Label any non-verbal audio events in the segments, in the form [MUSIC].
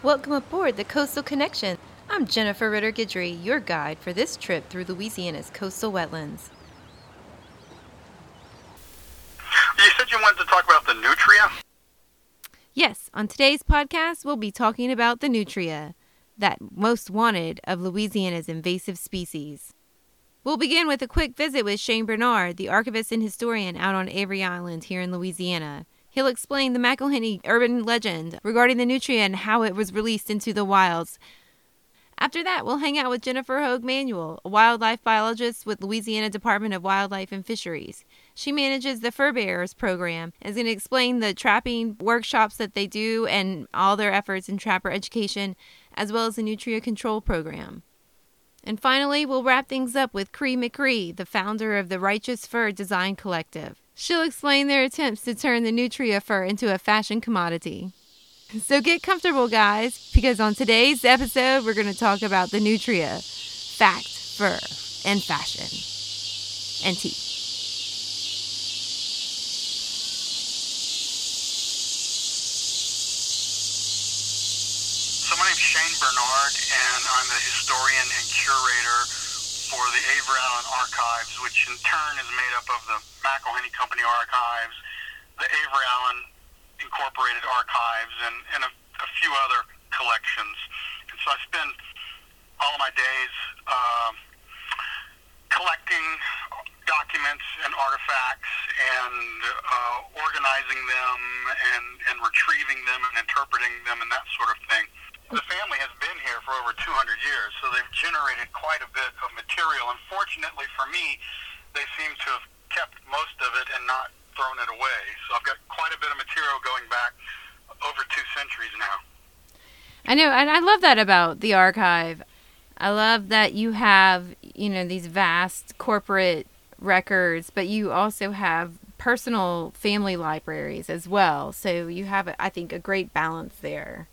Welcome aboard the Coastal Connection. I'm Jennifer Ritter Guidry, your guide for this trip through Louisiana's coastal wetlands. You said you wanted to talk about the nutria? Yes, on today's podcast, we'll be talking about the nutria, that most wanted of Louisiana's invasive species. We'll begin with a quick visit with Shane Bernard, the archivist and historian out on Avery Island here in Louisiana. He'll explain the McIlhenny urban legend regarding the nutria and how it was released into the wilds. After that, we'll hang out with Jennifer Hogue Manuel, a wildlife biologist with Louisiana Department of Wildlife and Fisheries. She manages the Fur Bearers program and is going to explain the trapping workshops that they do and all their efforts in trapper education, as well as the nutria control program. And finally, we'll wrap things up with Cree McCree, the founder of the Righteous Fur Design Collective. She'll explain their attempts to turn the nutria fur into a fashion commodity. So get comfortable, guys, because on today's episode, we're going to talk about the nutria, fact, fur, and fashion, and tea. So my name's Shane Bernard, and I'm the historian and curator for the Avery Island Archives, which in turn is made up of the McIlhenny Company Archives, the Avery Island Incorporated Archives, and, and a, a few other collections. And so I spend all of my days uh, collecting documents and artifacts and uh, organizing them and, and retrieving them and interpreting them and that sort of thing. The family has been here for over 200 years, so they've generated quite a bit of material. Unfortunately for me, they seem to have kept most of it and not thrown it away. So I've got quite a bit of material going back over two centuries now. I know, and I love that about the archive. I love that you have, you know, these vast corporate records, but you also have personal family libraries as well. So you have, I think, a great balance there.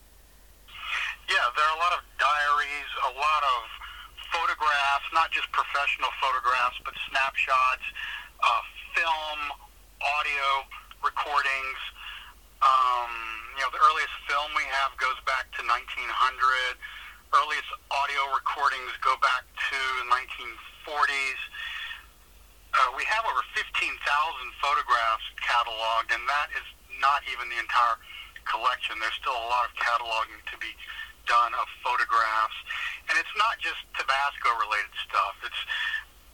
Yeah, there are a lot of diaries, a lot of photographs, not just professional photographs, but snapshots, uh, film, audio recordings. Um, you know, the earliest film we have goes back to 1900. Earliest audio recordings go back to the 1940s. Uh, we have over 15,000 photographs cataloged, and that is not even the entire collection. There's still a lot of cataloging to be done of photographs. And it's not just Tabasco related stuff. It's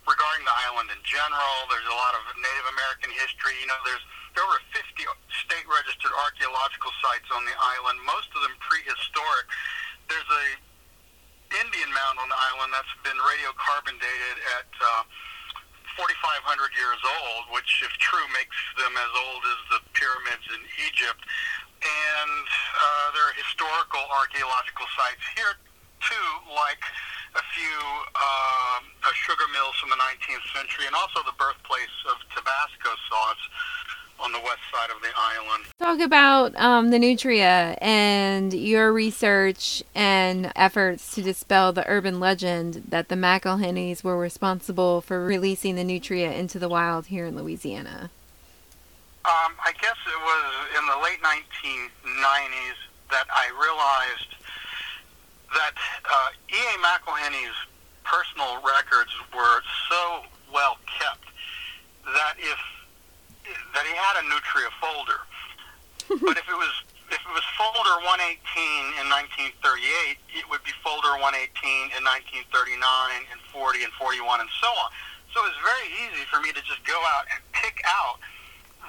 regarding the island in general. There's a lot of Native American history. You know, there's there over 50 state registered archaeological sites on the island, most of them prehistoric. There's a Indian mound on the island that's been radiocarbon dated at uh, 4,500 years old, which, if true, makes them as old as the pyramids in Egypt and uh, there are historical archaeological sites here too, like a few uh, sugar mills from the 19th century, and also the birthplace of Tabasco sauce on the west side of the island. Talk about um, the nutria and your research and efforts to dispel the urban legend that the McIlhennys were responsible for releasing the nutria into the wild here in Louisiana. Um, I guess it was in the late 1990s that I realized that uh, E.A. McIlhenny's personal records were so well kept that if that he had a nutria folder, [LAUGHS] but if it was if it was folder 118 in 1938, it would be folder 118 in 1939 and 40 and 41 and so on. So it was very easy for me to just go out and pick out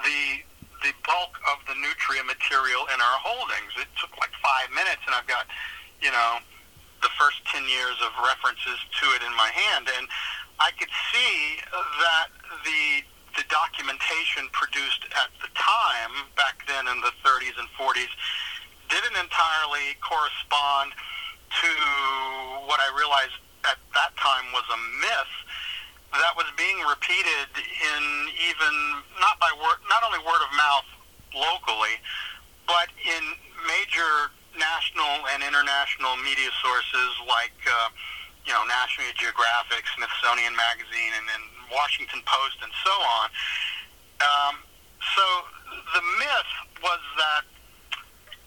the the bulk of the nutria material in our holdings. It took like five minutes, and I've got you know the first ten years of references to it in my hand, and I could see that the the documentation produced at the time back then in the 30s and 40s didn't entirely correspond to what I realized at that time was a myth that was being repeated in even not by word, not only word of mouth locally, but in major national and international media sources like uh, you know National Geographic, Smithsonian Magazine, and, and Washington Post, and so on. Um, so the myth was that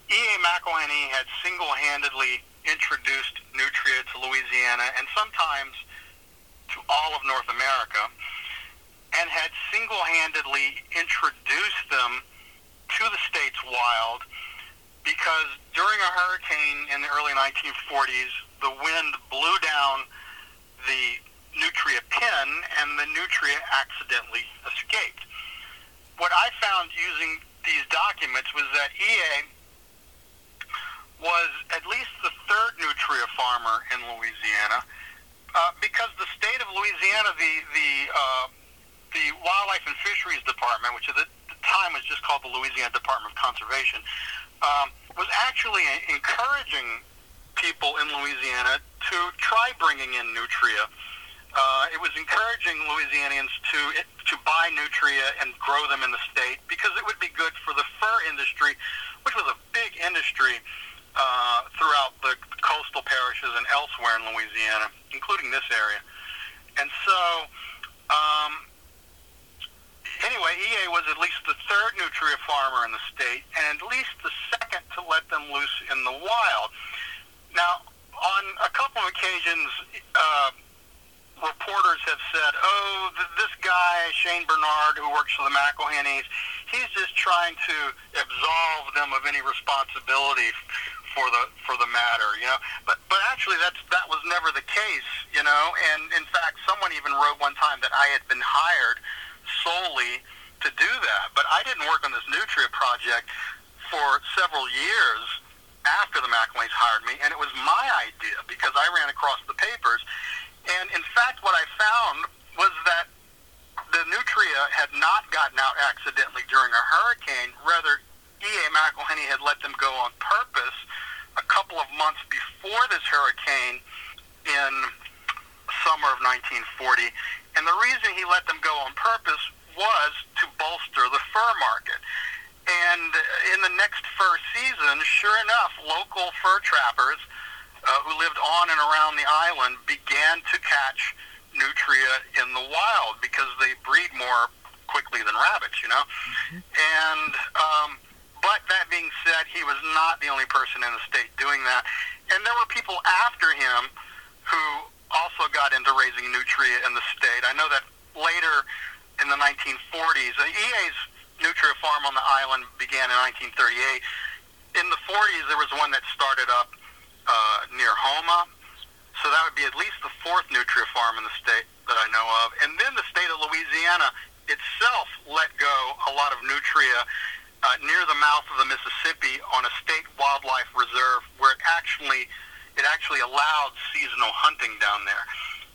E.A. McIlhenny had single-handedly introduced nutria to Louisiana and sometimes to all of North America, and had single-handedly introduced them to the state's wild because during a hurricane in the early 1940s, the wind blew down the nutria pin and the nutria accidentally escaped. What I found using these documents was that EA was at least the third nutria farmer in Louisiana uh, because the state of Louisiana, the the uh, the Wildlife and Fisheries Department, which at the time was just called the Louisiana Department of Conservation, um, was actually encouraging people in Louisiana to try bringing in nutria. Uh, it was encouraging Louisianians to to buy nutria and grow them in the state because it would be good for the fur industry, which was a big industry uh, throughout the coastal parishes and elsewhere in Louisiana, including this area. And so, um, anyway, EA was at least the third nutria farmer in the state, and at least the second to let them loose in the wild. Now, on a couple of occasions, uh, reporters have said, "Oh, th- this guy Shane Bernard, who works for the McIlhennys, he's just trying to absolve them of any responsibility for the for the matter." You know, but but actually, that's that was never the case. You know, and in fact, someone even wrote one time that I had been hired solely to do that, but I didn't work on this Nutria project for several years after the McIlhennys hired me, and it was my idea because I ran across the papers and in fact, what I found was that the nutria had not gotten out accidentally during a hurricane. Rather, E.A. McIlhenny had let them go on purpose a couple of months before this hurricane in summer of 1940. And the reason he let them go on purpose was to bolster the fur market. And in the next fur season, sure enough, local fur trappers – uh, who lived on and around the island began to catch nutria in the wild because they breed more quickly than rabbits, you know. Mm-hmm. And um, but that being said, he was not the only person in the state doing that, and there were people after him who also got into raising nutria in the state. I know that later in the 1940s, the EA's nutria farm on the island began in 1938. In the 40s, there was one that started up uh, near Houma. So that would be at least the fourth nutria farm in the state that I know of. And then the state of Louisiana itself let go a lot of nutria uh, near the mouth of the Mississippi on a state wildlife reserve where it actually it actually allowed seasonal hunting down there.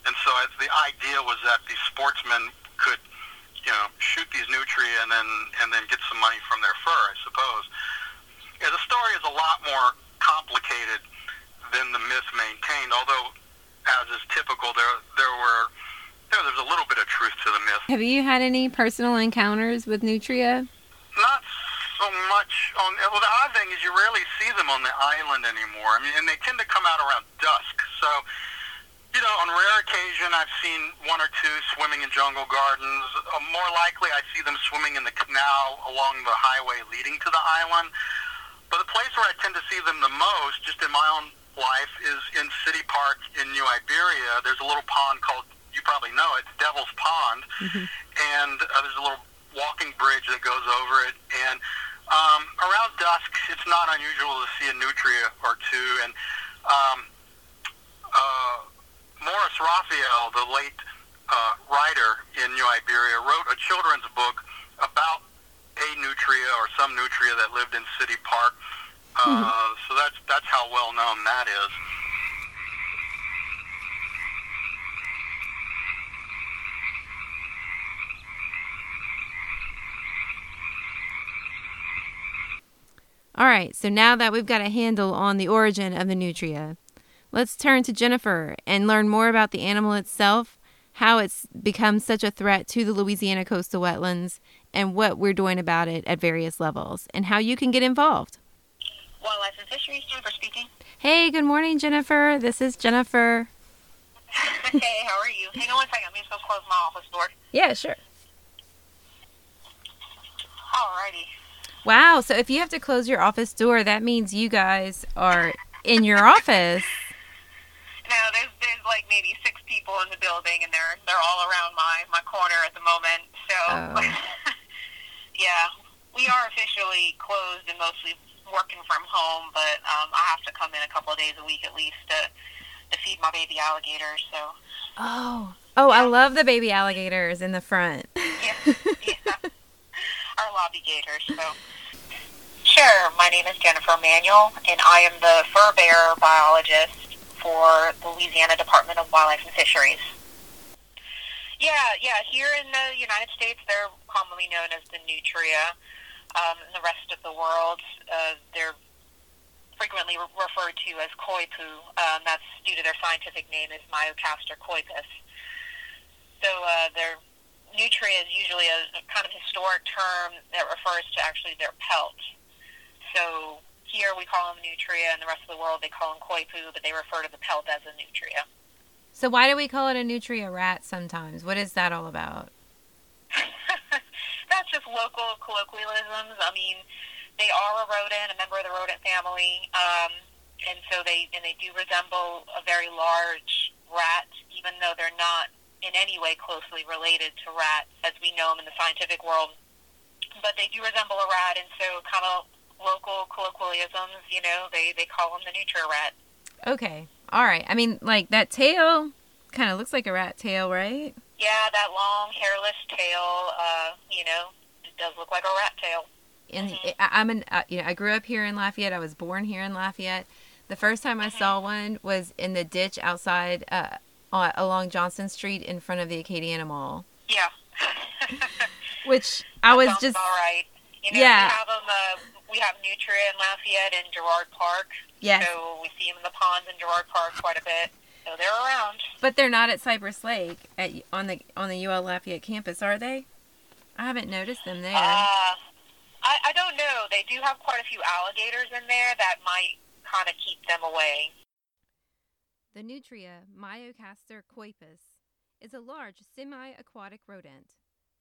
And so the idea was that these sportsmen could, you know, shoot these nutria and then and then get some money from their fur, I suppose. Yeah, the story is a lot more complicated than the myth maintained. Although, as is typical, there there were you know, there's a little bit of truth to the myth. Have you had any personal encounters with nutria? Not so much on. Well, the odd thing is you rarely see them on the island anymore. I mean, and they tend to come out around dusk. So, you know, on rare occasion, I've seen one or two swimming in jungle gardens. Uh, more likely, I see them swimming in the canal along the highway leading to the island. But the place where I tend to see them the most, just in my own life is in City Park in New Iberia. There's a little pond called, you probably know it, Devil's Pond, mm-hmm. and uh, there's a little walking bridge that goes over it. And um, around dusk, it's not unusual to see a nutria or two. And um, uh, Morris Raphael, the late uh, writer in New Iberia, wrote a children's book about a nutria or some nutria that lived in City Park. Uh, so that's that's how well known that is. All right, so now that we've got a handle on the origin of the nutria, let's turn to Jennifer and learn more about the animal itself, how it's become such a threat to the Louisiana coastal wetlands, and what we're doing about it at various levels, and how you can get involved. Wildlife and Fisheries, Jennifer speaking. Hey, good morning, Jennifer. This is Jennifer. [LAUGHS] hey, how are you? Hang on one second. Let me just go close my office door. Yeah, sure. Alrighty. Wow. So if you have to close your office door, that means you guys are in your office. No, there's there's like maybe six people in the building, and they're they're all around my my corner at the moment. So, Oh. [LAUGHS] yeah, we are officially closed and mostly working from home, but um, I have to come in a couple of days a week at least to to feed my baby alligators. So, Oh. Oh, I love the baby alligators in the front. yeah, [LAUGHS] yeah. Our lobby gators. So. Sure. My name is Jennifer Manuel, and I am the fur bearer biologist for the Louisiana Department of Wildlife and Fisheries. Yeah, yeah. Here in the United States, they're commonly known as the nutria. Um, in the rest of the world, uh, they're frequently re- referred to as poo. Um, that's due to their scientific name is Myocastor coypus. So uh, their nutria is usually a, a kind historic term that refers to actually their pelt. So here we call them nutria, and the rest of the world they call them coypu, but they refer to the pelt as a nutria. So why do we call it a nutria rat sometimes? What is that all about? [LAUGHS] That's just local colloquialisms. I mean, they are a rodent, a member of the rodent family, um, and so they and they do resemble a very large rat, even though they're not in any way closely related to rats as we know them in the scientific world. But they do resemble a rat, and so kind of local colloquialisms, you know, they they call them the nutria rat. Okay. All right. I mean, like that tail kind of looks like a rat tail, right? Yeah, that long hairless tail, uh, you know, it does look like a rat tail. And Mhm. I, I'm an, uh, you know, I grew up here in Lafayette. I was born here in Lafayette. The first time I saw one was in the ditch outside, uh, uh, along Johnson Street in front of the Acadiana Mall, Yeah. [LAUGHS] which I was just, all right. You know, Yeah. we have them. Uh, we have nutria in Lafayette and Girard Park. Yeah. So we see them in the ponds in Girard Park quite a bit. So they're around. but they're not at Cypress Lake at on the on the UL Lafayette campus, are they? I haven't noticed them there. Uh, I, I don't know. They do have quite a few alligators in there that might kind of keep them away. The nutria Myocastor coypus is a large semi-aquatic rodent.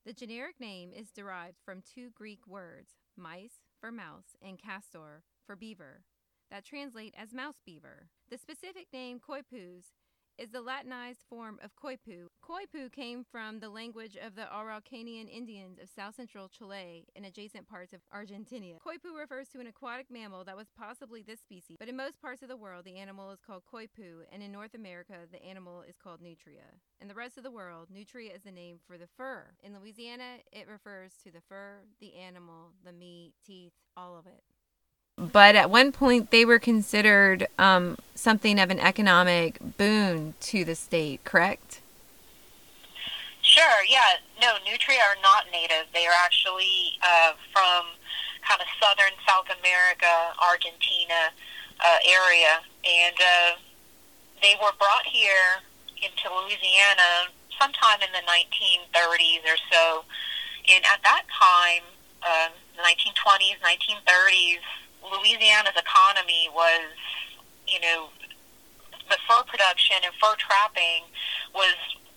The generic name is derived from two Greek words, mice for mouse and castor for beaver, that translate as mouse beaver. The specific name coypus is the Latinized form of coypu. Coypu came from the language of the Araucanian Indians of south central Chile and adjacent parts of Argentina. Coypu refers to an aquatic mammal that was possibly this species, but in most parts of the world, the animal is called coypu, and in North America, the animal is called nutria. In the rest of the world, nutria is the name for the fur. In Louisiana, it refers to the fur, the animal, the meat, teeth, all of it. But at one point, they were considered um, something of an economic boon to the state, correct? Sure, yeah. No, nutria are not native. They are actually uh, from kind of southern South America, Argentina uh, area. And uh, they were brought here into Louisiana sometime in the 1930s or so. And at that time, the 1920s, 1930s, Louisiana's economy was, you know, the fur production and fur trapping was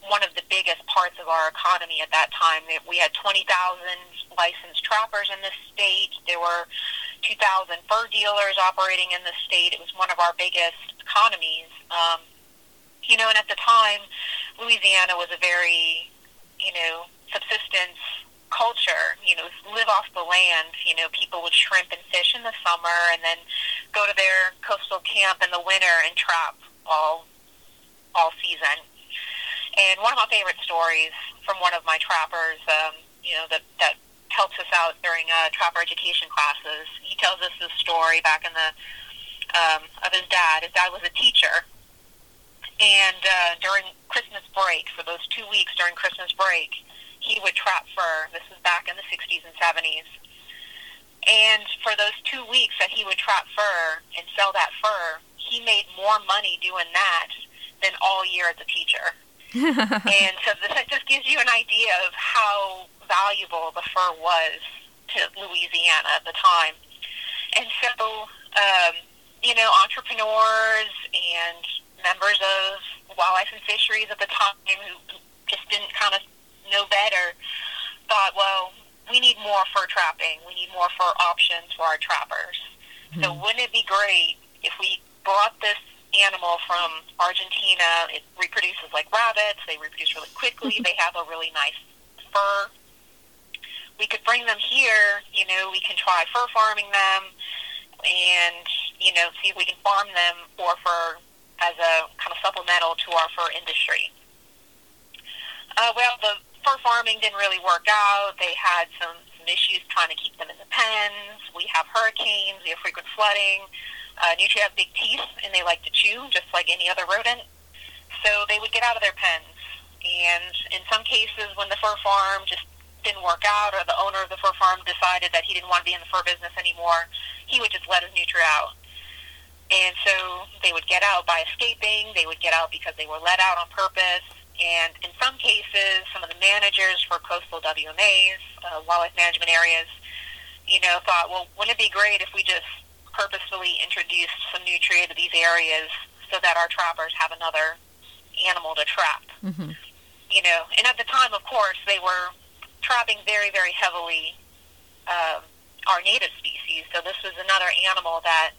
one of the biggest parts of our economy at that time. We had 20,000 licensed trappers in the state. There were 2,000 fur dealers operating in the state. It was one of our biggest economies. Um, you know, and at the time, Louisiana was a very, you know, subsistence culture. You know, live off the land. You know, people would shrimp and fish in the summer and then go to their coastal camp in the winter and trap all all season. And one of my favorite stories from one of my trappers, um, you know, that that helps us out during uh, trapper education classes. He tells us this story back in the um, of his dad. His dad was a teacher, and uh, during Christmas break, for those two weeks during Christmas break, he would trap fur. This was back in the 60s and 70s. And for those two weeks that he would trap fur and sell that fur, he made more money doing that than all year as a teacher. [LAUGHS] and so this just gives you an idea of how valuable the fur was to Louisiana at the time. And so, um, you know, entrepreneurs and members of wildlife and fisheries at the time who just didn't kind of know better thought, well, we need more fur trapping. We need more fur options for our trappers. Mm-hmm. So wouldn't it be great if we brought this animal from Argentina? It reproduces like rabbits. They reproduce really quickly. [LAUGHS] they have a really nice fur. We could bring them here. You know, we can try fur farming them, and you know, see if we can farm them for fur as a kind of supplemental to our fur industry. Uh, well, the fur farming didn't really work out. They had some, some issues trying to keep them in the pens. We have hurricanes. We have frequent flooding. Uh, nutria have big teeth, and they like to chew, just like any other rodent. So they would get out of their pens. And in some cases, when the fur farm just didn't work out, or the owner of the fur farm decided that he didn't want to be in the fur business anymore, he would just let his nutria out. And so they would get out by escaping. They would get out because they were let out on purpose and in some cases, some of the managers for coastal WMAs, uh, wildlife management areas, you know, thought, well, wouldn't it be great if we just purposefully introduced some nutria to these areas so that our trappers have another animal to trap? Mm-hmm. You know, and at the time, of course, they were trapping very, very heavily um, our native species. So this was another animal that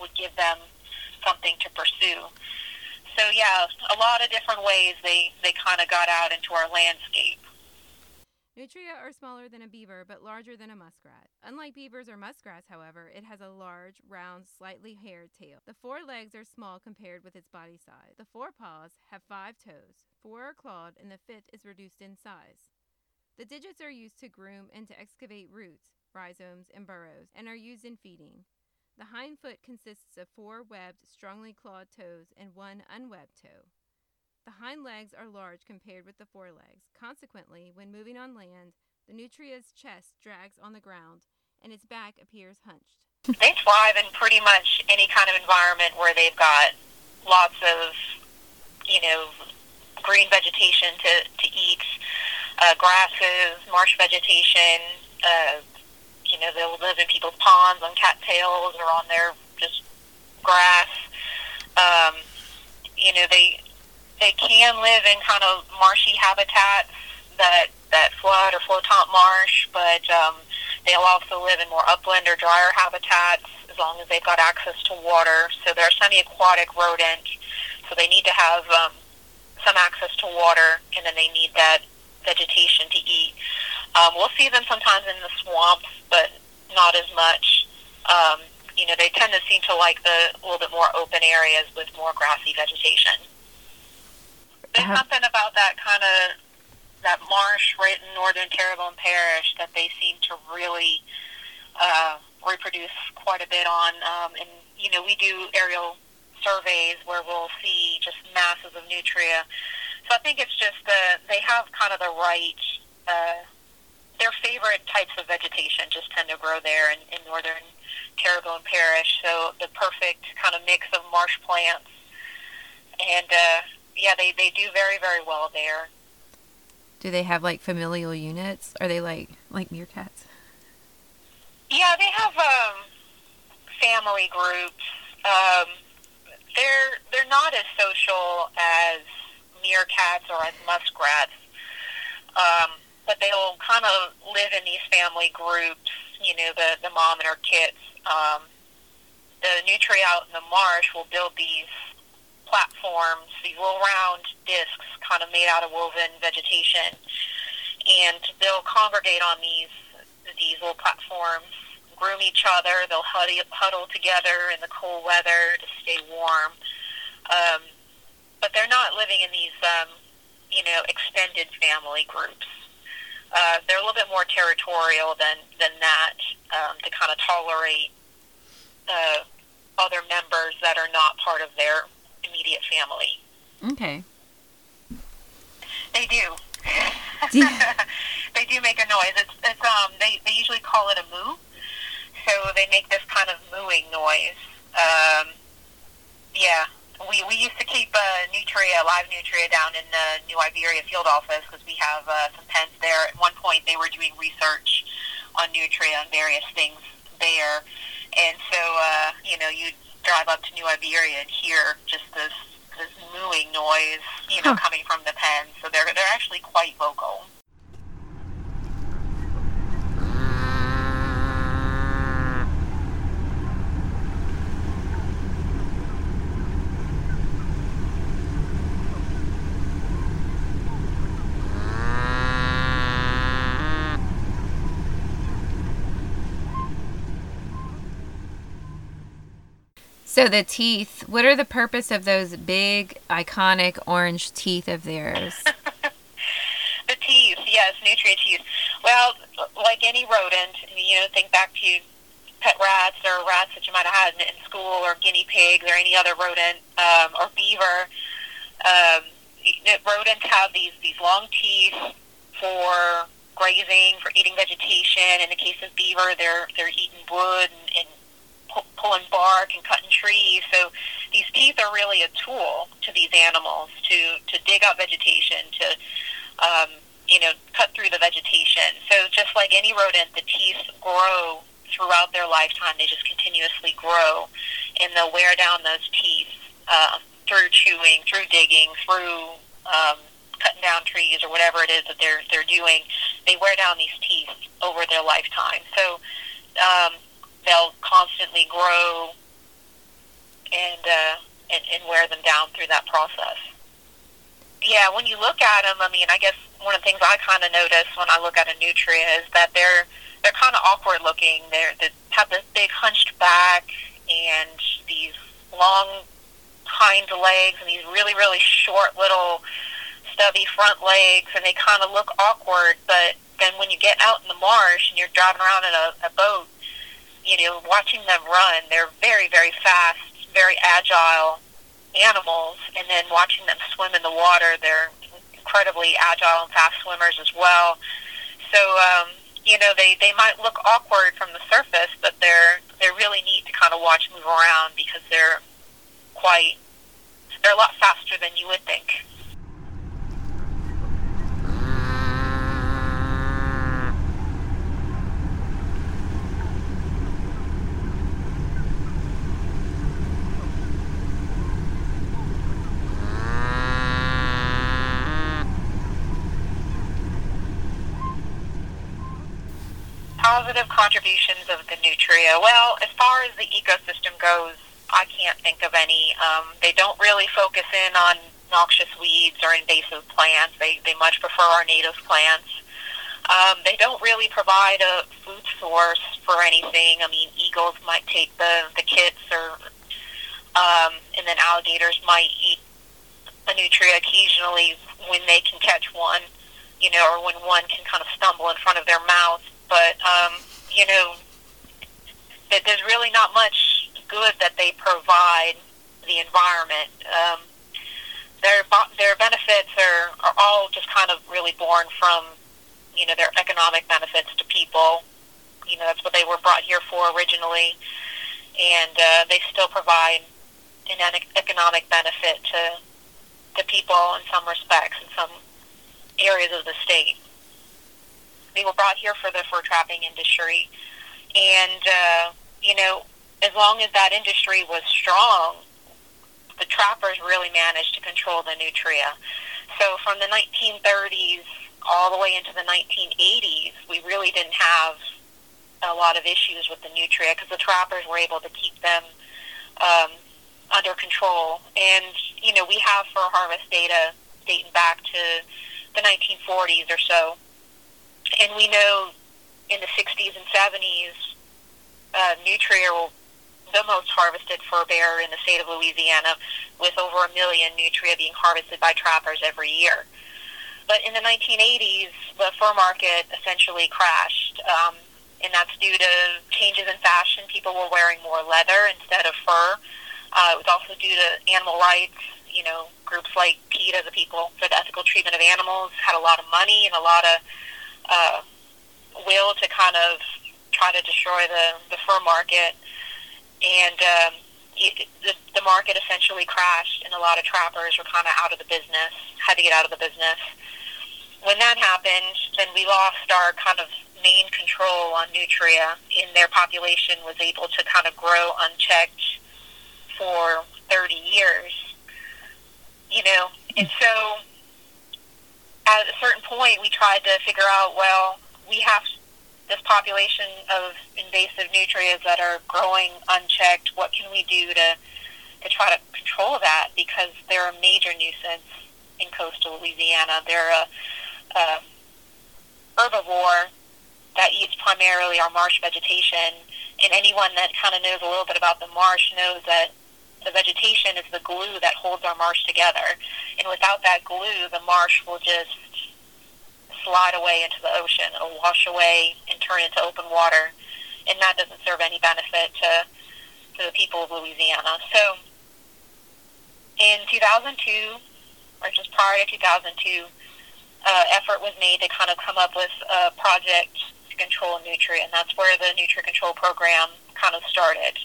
would give them something to pursue so yeah, a lot of different ways they they kind of got out into our landscape. Nutria are smaller than a beaver but larger than a muskrat. Unlike beavers or muskrats, however, it has a large, round, slightly haired tail. The forelegs are small compared with its body size. The forepaws have five toes. Four are clawed and the fifth is reduced in size. The digits are used to groom and to excavate roots, rhizomes, and burrows, and are used in feeding. The hind foot consists of four webbed, strongly clawed toes and one unwebbed toe. The hind legs are large compared with the forelegs. Consequently, when moving on land, the nutria's chest drags on the ground and its back appears hunched. They thrive in pretty much any kind of environment where they've got lots of, you know, green vegetation to, to eat, uh, grasses, marsh vegetation, uh, you know, they'll live in people's ponds on cattails or on their just grass. Um, you know, they they can live in kind of marshy habitats that that flood or floatant marsh, but um, they'll also live in more upland or drier habitats as long as they've got access to water. So they're a semi-aquatic rodent, so they need to have um, some access to water, and then they need that vegetation to eat. Um, we'll see them sometimes in the swamps, but not as much. Um, you know, they tend to seem to like the a little bit more open areas with more grassy vegetation. There's uh-huh. something about that kind of that marsh right in northern Terrebonne Parish that they seem to really uh, reproduce quite a bit on. Um, and you know, we do aerial surveys where we'll see just masses of nutria. So I think it's just the they have kind of the right. Uh, their favorite types of vegetation just tend to grow there in, in northern Terrebonne Parish. So the perfect kind of mix of marsh plants. And uh, yeah, they, they do very, very well there. Do they have like familial units? Are they like like meerkats? Yeah, they have um, family groups. Um, they're they're not as social as meerkats or as muskrats. Um, but they'll kind of live in these family groups. You know, the the mom and her kids. Um, the nutria out in the marsh will build these platforms, these little round discs, kind of made out of woven vegetation, and they'll congregate on these these little platforms, groom each other. They'll huddle, huddle together in the cold weather to stay warm. Um, but they're not living in these, um, you know, extended family groups uh, they're a little bit more territorial than than that um, to kind of tolerate uh, other members that are not part of their immediate family. Okay. They do. [LAUGHS] [LAUGHS] they do make a noise. It's, it's um they they usually call it a moo, so they make this kind of mooing noise. Um, yeah, we, we used to keep uh, nutria, live nutria, down in the New Iberia field office because we have uh, some pens there. At one point, they were doing research on nutria and various things there, and so uh, you know you drive up to New Iberia and hear just this this mooing noise, you know, huh. coming from the pens. So they're they're actually quite vocal. So the teeth, what are the purpose of those big, iconic orange teeth of theirs? [LAUGHS] the teeth, yes, nutria teeth. Well, like any rodent, you know, think back to pet rats or rats that you might have had in, in school or guinea pigs or any other rodent um, or beaver. Um, rodents have these, these long teeth for grazing, for eating vegetation. In the case of beaver, they're, they're eating wood and, and pulling bark and cutting trees. So these teeth are really a tool to these animals to, to dig up vegetation, to um, you know cut through the vegetation. So just like any rodent, the teeth grow throughout their lifetime. They just continuously grow, and they'll wear down those teeth uh, through chewing, through digging, through um, cutting down trees or whatever it is that they're they're doing. They wear down these teeth over their lifetime. So um, they'll constantly grow and, uh, and and wear them down through that process. Yeah, when you look at them, I mean, I guess one of the things I kind of notice when I look at a nutria is that they're they're kind of awkward looking. They're, they have this big hunched back and these long hind legs and these really really short little stubby front legs, and they kind of look awkward. But then when you get out in the marsh and you're driving around in a, a boat you know, watching them run, they're very, very fast, very agile animals, and then watching them swim in the water, they're incredibly agile and fast swimmers as well. So, um, you know, they, they might look awkward from the surface, but they're they're really neat to kind of watch move around because they're quite they're a lot faster than you would think. Positive contributions of the nutria? Well, as far as the ecosystem goes, I can't think of any. Um, they don't really focus in on noxious weeds or invasive plants. They, they much prefer our native plants. Um, they don't really provide a food source for anything. I mean, eagles might take the, the kits, or um, and then alligators might eat a nutria occasionally when they can catch one, you know, or when one can kind of stumble in front of their mouth but um, you know, that there's really not much good that they provide the environment. Um, their their benefits are are all just kind of really born from you know their economic benefits to people. You know that's what they were brought here for originally, and uh, they still provide an economic benefit to to people in some respects in some areas of the state. They were brought here for the fur trapping industry, and uh, you know, as long as that industry was strong, the trappers really managed to control the nutria. So from the 1930s all the way into the 1980s, we really didn't have a lot of issues with the nutria because the trappers were able to keep them um, under control. And you know, we have fur harvest data dating back to the 1940s or so and we know in the 60s and 70s, uh, nutria were the most harvested fur bearer in the state of Louisiana, with over a million nutria being harvested by trappers every year. But in the 1980s, the fur market essentially crashed, um, and that's due to changes in fashion. People were wearing more leather instead of fur. Uh, it was also due to animal rights. You know, groups like PETA, the People for the Ethical Treatment of Animals, had a lot of money and a lot of uh, will to kind of try to destroy the, the fur market. And um, it, the, the market essentially crashed, and a lot of trappers were kind of out of the business, had to get out of the business. When that happened, then we lost our kind of main control on nutria, and their population was able to kind of grow unchecked for 30 years. You know, and so at a certain point, we tried to figure out, well, we have this population of invasive nutrients that are growing unchecked. What can we do to to try to control that? Because they're a major nuisance in coastal Louisiana. They're a, a herbivore that eats primarily our marsh vegetation. And anyone that kind of knows a little bit about the marsh knows that the vegetation is the glue that holds our marsh together. And without that glue, the marsh will just slide away into the ocean. It'll wash away and turn into open water. And that doesn't serve any benefit to, to the people of Louisiana. So in 2002, or just prior to 2002, uh, effort was made to kind of come up with a project to control nutria, and that's where the Nutria Control Program kind of started.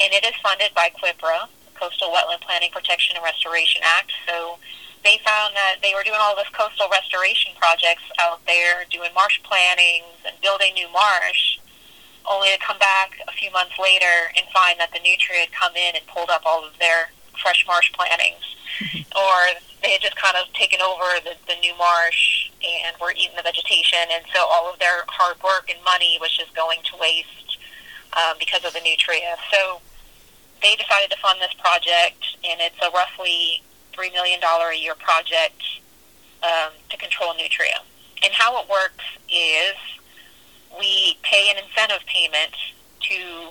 And it is funded by CWPPRA, Coastal Wetland Planning Protection and Restoration Act. So they found that they were doing all this coastal restoration projects out there, doing marsh plannings and building new marsh, only to come back a few months later and find that the nutria had come in and pulled up all of their fresh marsh plantings. Mm-hmm. or they had just kind of taken over the, the new marsh and were eating the vegetation, and so all of their hard work and money was just going to waste um, because of the nutria. So they decided to fund this project, and it's a roughly $3 million a year project um, to control nutria. And how it works is we pay an incentive payment to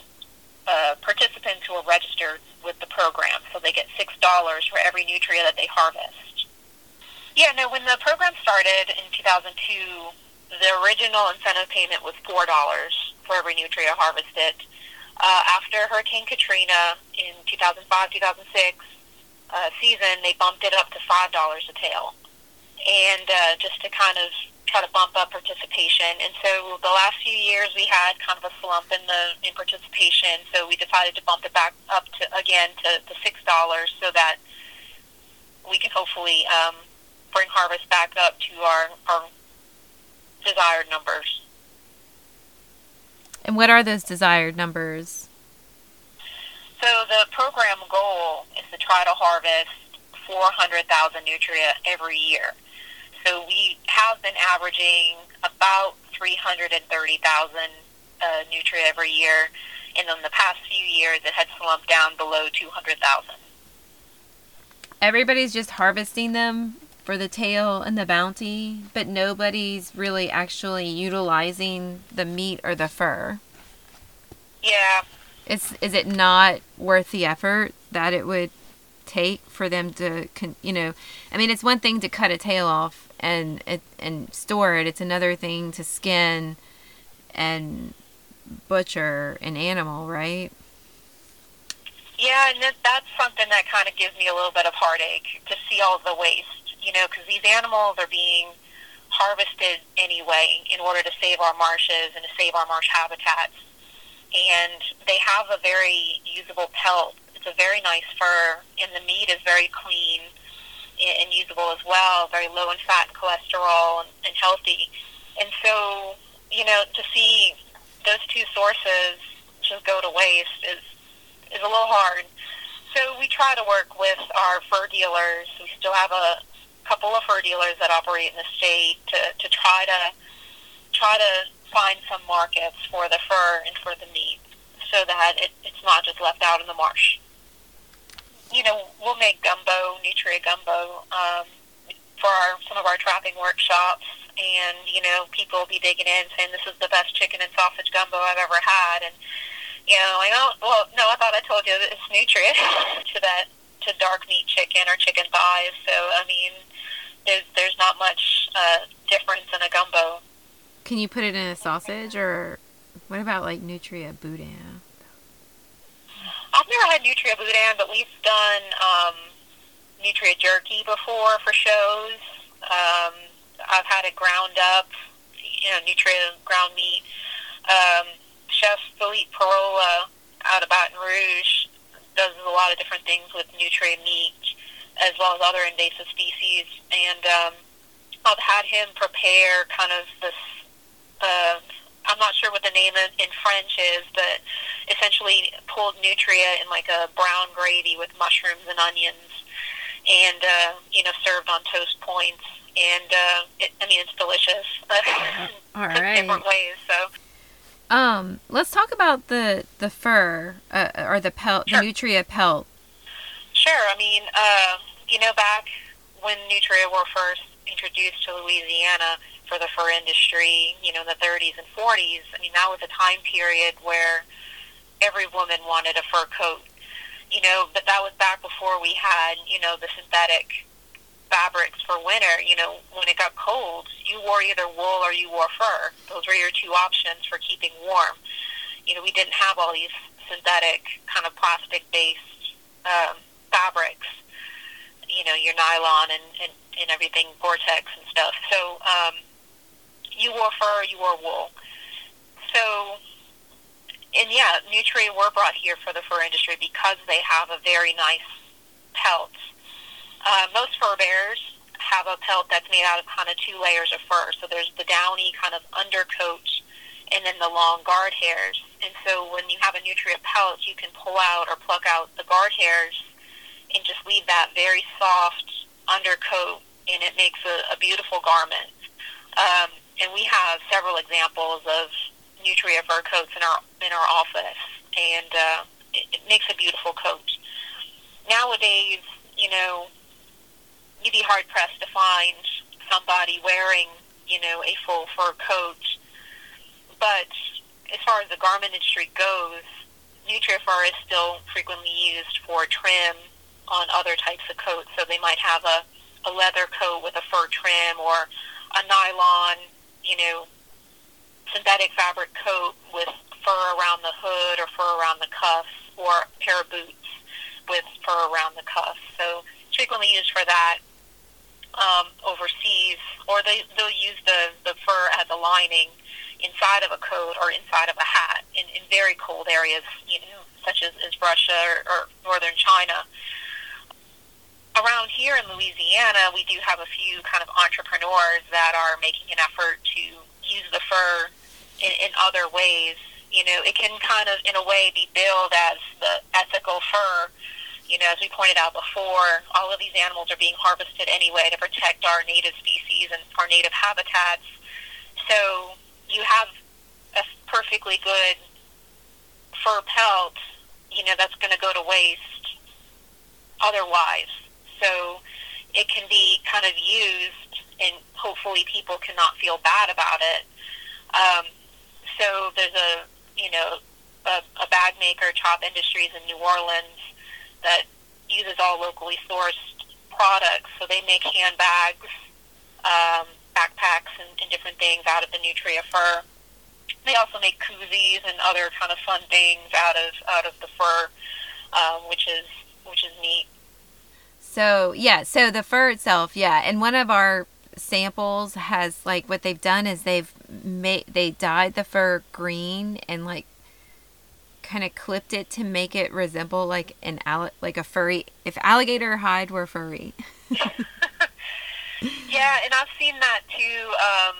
uh, participants who are registered with the program. So they get $6 for every nutria that they harvest. Yeah, no, when the program started in 2002, the original incentive payment was $4 for every nutria harvested. Uh, after Hurricane Katrina in 2005 2006 uh, season, they bumped it up to $5 a tail. And uh, just to kind of try to bump up participation. And so the last few years we had kind of a slump in the in participation, so we decided to bump it back up to again to, to six dollars so that we can hopefully um, bring harvest back up to our, our desired numbers. And what are those desired numbers? So the program goal is to try to harvest 400,000 nutria every year. So we have been averaging about 330,000 uh, nutria every year. And in the past few years, it had slumped down below 200,000. Everybody's just harvesting them for the tail and the bounty, but nobody's really actually utilizing the meat or the fur. Yeah. It's is it not worth the effort that it would take for them to, you know, I mean, it's one thing to cut a tail off and it, and store it. It's another thing to skin and butcher an animal, right? Yeah, and that's something that kind of gives me a little bit of heartache to see all the waste, you know, because these animals are being harvested anyway in order to save our marshes and to save our marsh habitats. And they have a very usable pelt. It's a very nice fur, and the meat is very clean and usable as well, very low in fat and cholesterol and, and healthy. And so, you know, to see those two sources just go to waste is is a little hard. So we try to work with our fur dealers. We still have a couple of fur dealers that operate in the state to, to try to try to find some markets for the fur and for the meat so that it, it's not just left out in the marsh you know, we'll make gumbo, nutria gumbo, um, for our, some of our trapping workshops. And, you know, people will be digging in saying, this is the best chicken and sausage gumbo I've ever had. And, you know, like, oh, well, no, I thought I told you that it's nutria [LAUGHS] to that, to dark meat chicken or chicken thighs. So, I mean, there's, there's not much uh, difference in a gumbo. Can you put it in a sausage or what about like nutria boudin? I've never had Nutria Boudin, but we've done um, Nutria Jerky before for shows. Um, I've had it ground up, you know, Nutria ground meat. Um, Chef Philippe Parola out of Baton Rouge does a lot of different things with Nutria meat as well as other invasive species. And um, I've had him prepare kind of this uh, I'm not sure what the name in, in French is, but essentially pulled nutria in like a brown gravy with mushrooms and onions, and uh, you know served on toast points. And uh, it, I mean, it's delicious. [LAUGHS] All right. Different ways. So. Um, let's talk about the the fur uh, or the pelt, sure. the nutria pelt. Sure. I mean, uh, you know, back when nutria were first introduced to Louisiana, for the fur industry, you know, in the 30s and 40s. I mean, that was a time period where every woman wanted a fur coat. you know, but that was back before we had, you know, the synthetic fabrics for winter. You know, when it got cold, you wore either wool or you wore fur. Those were your two options for keeping warm. You know, we didn't have all these synthetic kind of plastic based um, fabrics. You know, your nylon and, and, and everything, Gore-Tex and stuff. So um, you wore fur, you wore wool. So and yeah, Nutria were brought here for the fur industry because they have a very nice pelt. Uh, most fur bears have a pelt that's made out of kind of two layers of fur. So there's the downy kind of undercoat and then the long guard hairs. And so when you have a Nutria pelt, you can pull out or pluck out the guard hairs and just leave that very soft undercoat, and it makes a, a beautiful garment. Um, and we have several examples of Nutria fur coats in our in our office, and uh, it, it makes a beautiful coat. Nowadays, you know, you'd be hard pressed to find somebody wearing, you know, a full fur coat. But as far as the garment industry goes, Nutria fur is still frequently used for trim on other types of coats. So they might have a, a leather coat with a fur trim or a nylon, you know, synthetic fabric coat with fur around the hood or fur around the cuffs or a pair of boots with fur around the cuffs. So it's frequently used for that um, overseas, or they, they'll use the, the fur as a lining inside of a coat or inside of a hat in, in very cold areas, you know, such as, as Russia or, or northern China. Around here in Louisiana, we do have a few kind of entrepreneurs that are making an effort to use the fur in, in other ways. You know, it can kind of, in a way, be billed as the ethical fur. You know, as we pointed out before, all of these animals are being harvested anyway to protect our native species and our native habitats. So you have a perfectly good fur pelt, you know, that's going to go to waste otherwise. So it can be kind of used, and hopefully people cannot feel bad about it. Um, so there's a you know a, a bag maker, Chop Industries in New Orleans, that uses all locally sourced products. So they make handbags, um, backpacks, and, and different things out of the Nutria fur. They also make koozies and other kind of fun things out of out of the fur, um, which is which is neat. So yeah, so the fur itself, yeah, and one of our samples has like what they've done is they've made they dyed the fur green and like kind of clipped it to make it resemble like an all like a furry if alligator hide were furry. [LAUGHS] yeah, and I've seen that too. Um,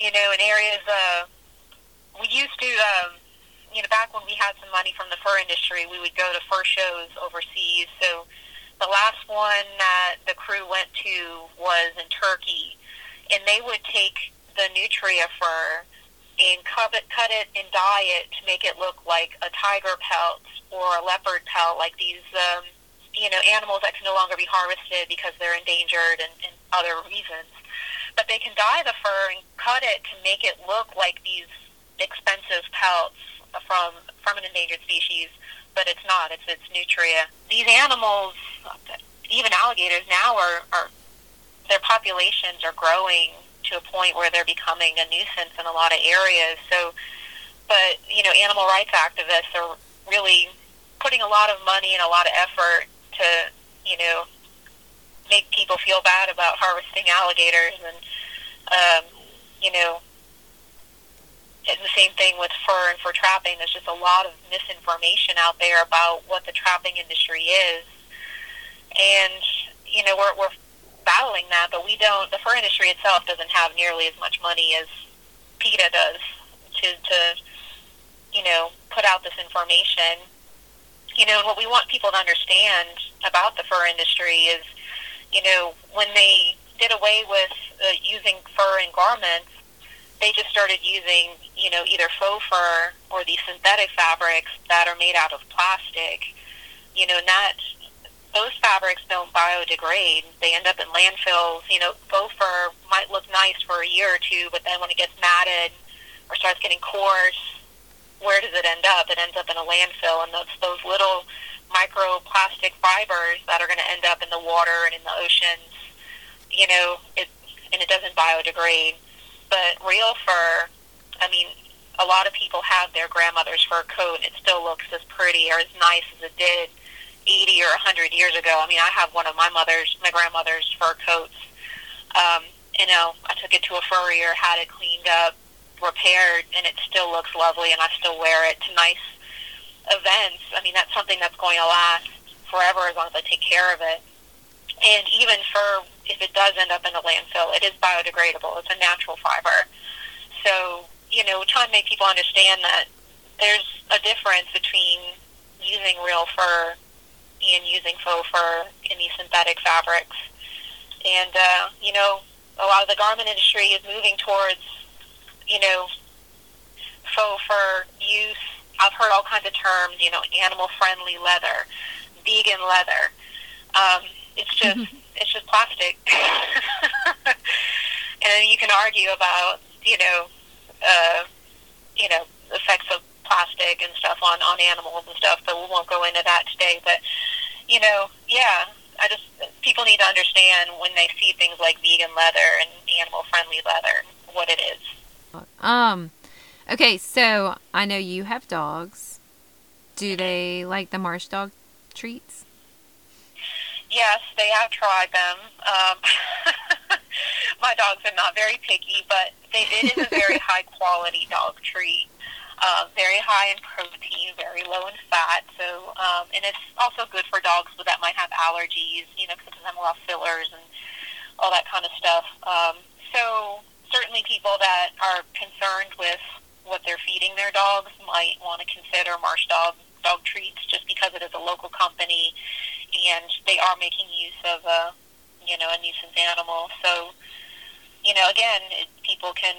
you know, in areas uh, we used to. Um, you know, back when we had some money from the fur industry, we would go to fur shows overseas. So the last one that the crew went to was in Turkey, and they would take the nutria fur and cut it, cut it and dye it to make it look like a tiger pelt or a leopard pelt, like these, um, you know, animals that can no longer be harvested because they're endangered and, and other reasons. But they can dye the fur and cut it to make it look like these expensive pelts from from an endangered species but it's not. It's it's nutria. These animals, even alligators now, are, are their populations are growing to a point where they're becoming a nuisance in a lot of areas. So, but you know, animal rights activists are really putting a lot of money and a lot of effort to you know make people feel bad about harvesting alligators and um, you know it's the same thing with fur and fur trapping. There's just a lot of misinformation out there about what the trapping industry is, and you know we're we're battling that, but we don't. The fur industry itself doesn't have nearly as much money as PETA does to to you know put out this information. You know, what we want people to understand about the fur industry is, you know, when they did away with uh, using fur in garments they just started using, you know, either faux fur or these synthetic fabrics that are made out of plastic. You know, not those fabrics don't biodegrade. They end up in landfills. You know, faux fur might look nice for a year or two, but then when it gets matted or starts getting coarse, where does it end up? It ends up in a landfill, and those those little microplastic fibers that are going to end up in the water and in the oceans. You know, it and it doesn't biodegrade. But real fur, I mean, a lot of people have their grandmother's fur coat and it still looks as pretty or as nice as it did 80 or 100 years ago. I mean, I have one of my mother's, my grandmother's fur coats. Um, you know, I took it to a furrier, had it cleaned up, repaired, and it still looks lovely, and I still wear it to nice events. I mean, that's something that's going to last forever as long as I take care of it. And even for if it does end up in a landfill, it is biodegradable. It's a natural fiber. So, you know, trying to make people understand that there's a difference between using real fur and using faux fur in these synthetic fabrics. And, uh, you know, a lot of the garment industry is moving towards, you know, faux fur use. I've heard all kinds of terms, you know, animal friendly leather, vegan leather. Um, it's just it's just plastic. [LAUGHS] and you can argue about, you know, uh, you know, effects of plastic and stuff on on animals and stuff, but we won't go into that today. But you know, yeah, I just people need to understand when they see things like vegan leather and animal friendly leather what it is. Um okay, so I know you have dogs. Do they like the marsh dog treats? Yes, they have tried them. Um, [LAUGHS] my dogs are not very picky, but they, it is a very [LAUGHS] high quality dog treat uh, very high in protein, very low in fat. So, um, and it's also good for dogs that might have allergies, you know, because of a lot of fillers and all that kind of stuff. Um, so, certainly people that are concerned with what they're feeding their dogs might want to consider Marsh Dog dog treats, just because it is a local company and they are making use of a, you know, a nuisance animal. So, you know, again, it, people can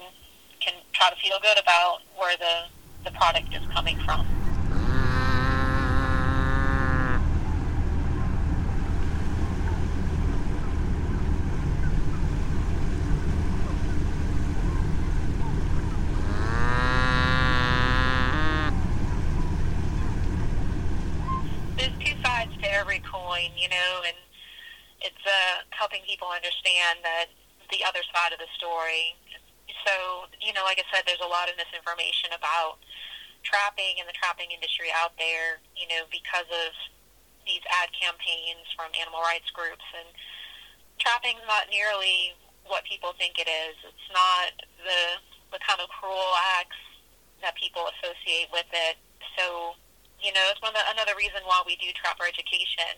can try to feel good about where the the product is coming from. There's two sides to every coin, you know, and it's uh, helping people understand that the other side of the story so, you know, like I said, there's a lot of misinformation about trapping and the trapping industry out there, you know, because of these ad campaigns from animal rights groups. And trapping's not nearly what people think it is. It's not the, the kind of cruel acts that people associate with it. So, you know, it's one of the, another reason why we do trapper education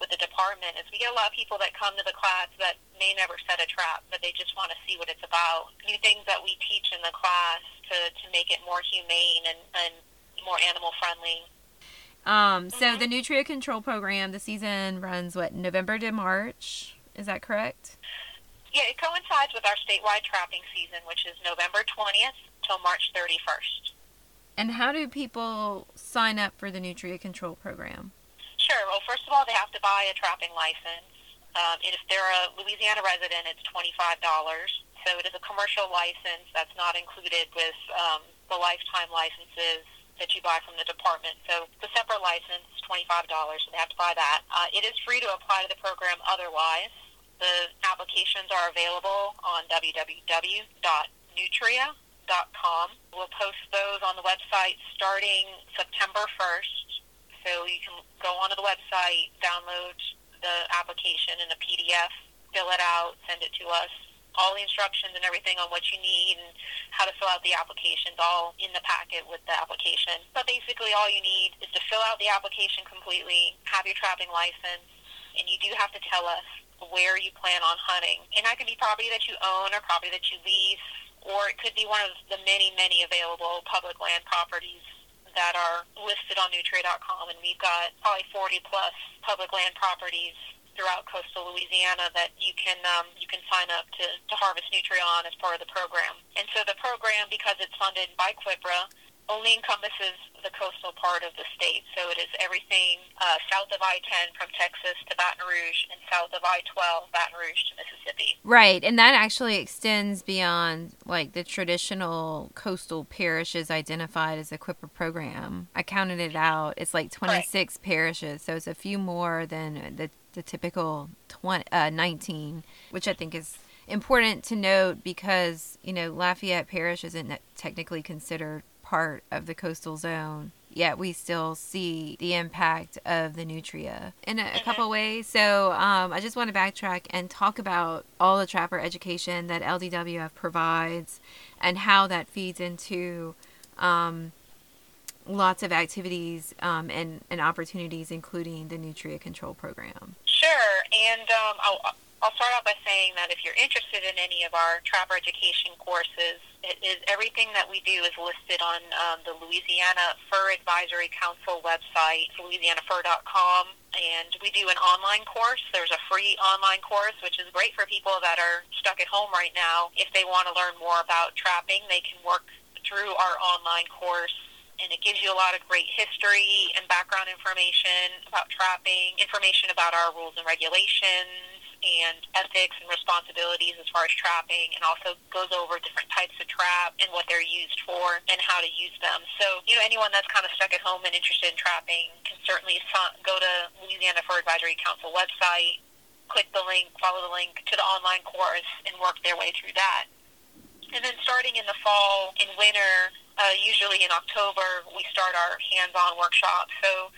with the department is we get a lot of people that come to the class that may never set a trap, but they just want to see what it's about. New things that we teach in the class to, to make it more humane and, and more animal friendly. Um, so mm-hmm. the Nutria Control Program, the season runs what November to March. Is that correct? Yeah, it coincides with our statewide trapping season, which is November 20th till March 31st. And how do people sign up for the Nutria Control Program? Sure. Well, first of all, they have to buy a trapping license. Um, and if they're a Louisiana resident, it's $25. So it is a commercial license that's not included with um, the lifetime licenses that you buy from the department. So the separate license, $25, so they have to buy that. Uh, it is free to apply to the program otherwise. The applications are available on www.nutria.com. We'll post those on the website starting September 1st. So you can go onto the website, download the application in a PDF, fill it out, send it to us. All the instructions and everything on what you need and how to fill out the applications all in the packet with the application. But basically all you need is to fill out the application completely, have your trapping license, and you do have to tell us where you plan on hunting. And that can be property that you own or property that you lease, or it could be one of the many, many available public land properties that are listed on Nutria.com, and we've got probably 40 plus public land properties throughout coastal Louisiana that you can um, you can sign up to, to harvest Nutria on as part of the program. And so the program, because it's funded by CWPPRA, only encompasses the coastal part of the state. So it is everything uh, south of I 10 from Texas to Baton Rouge and south of I 12, Baton Rouge to Mississippi. Right. And that actually extends beyond like the traditional coastal parishes identified as a CWPPRA program. I counted it out. It's like 26 right. parishes. So it's a few more than the, the typical 20, uh, 19, which I think is important to note because, you know, Lafayette Parish isn't technically considered part of the coastal zone yet we still see the impact of the nutria in a, a mm-hmm. couple ways. So um, I just want to backtrack and talk about all the trapper education that LDWF provides and how that feeds into um, lots of activities um, and, and opportunities, including the Nutria Control Program. Sure, and um, I'll, start out by saying that if you're interested in any of our trapper education courses, it is everything that we do is listed on um, the Louisiana Fur Advisory Council website, louisianafur.com, and we do an online course. There's a free online course, which is great for people that are stuck at home right now. If they want to learn more about trapping, they can work through our online course and it gives you a lot of great history and background information about trapping, information about our rules and regulations, and ethics and responsibilities as far as trapping, and also goes over different types of trap and what they're used for and how to use them. So, you know, anyone that's kind of stuck at home and interested in trapping can certainly go to Louisiana Fur Advisory Council website, click the link, follow the link to the online course, and work their way through that. And then starting in the fall and winter, uh, usually in October, we start our hands-on workshops. So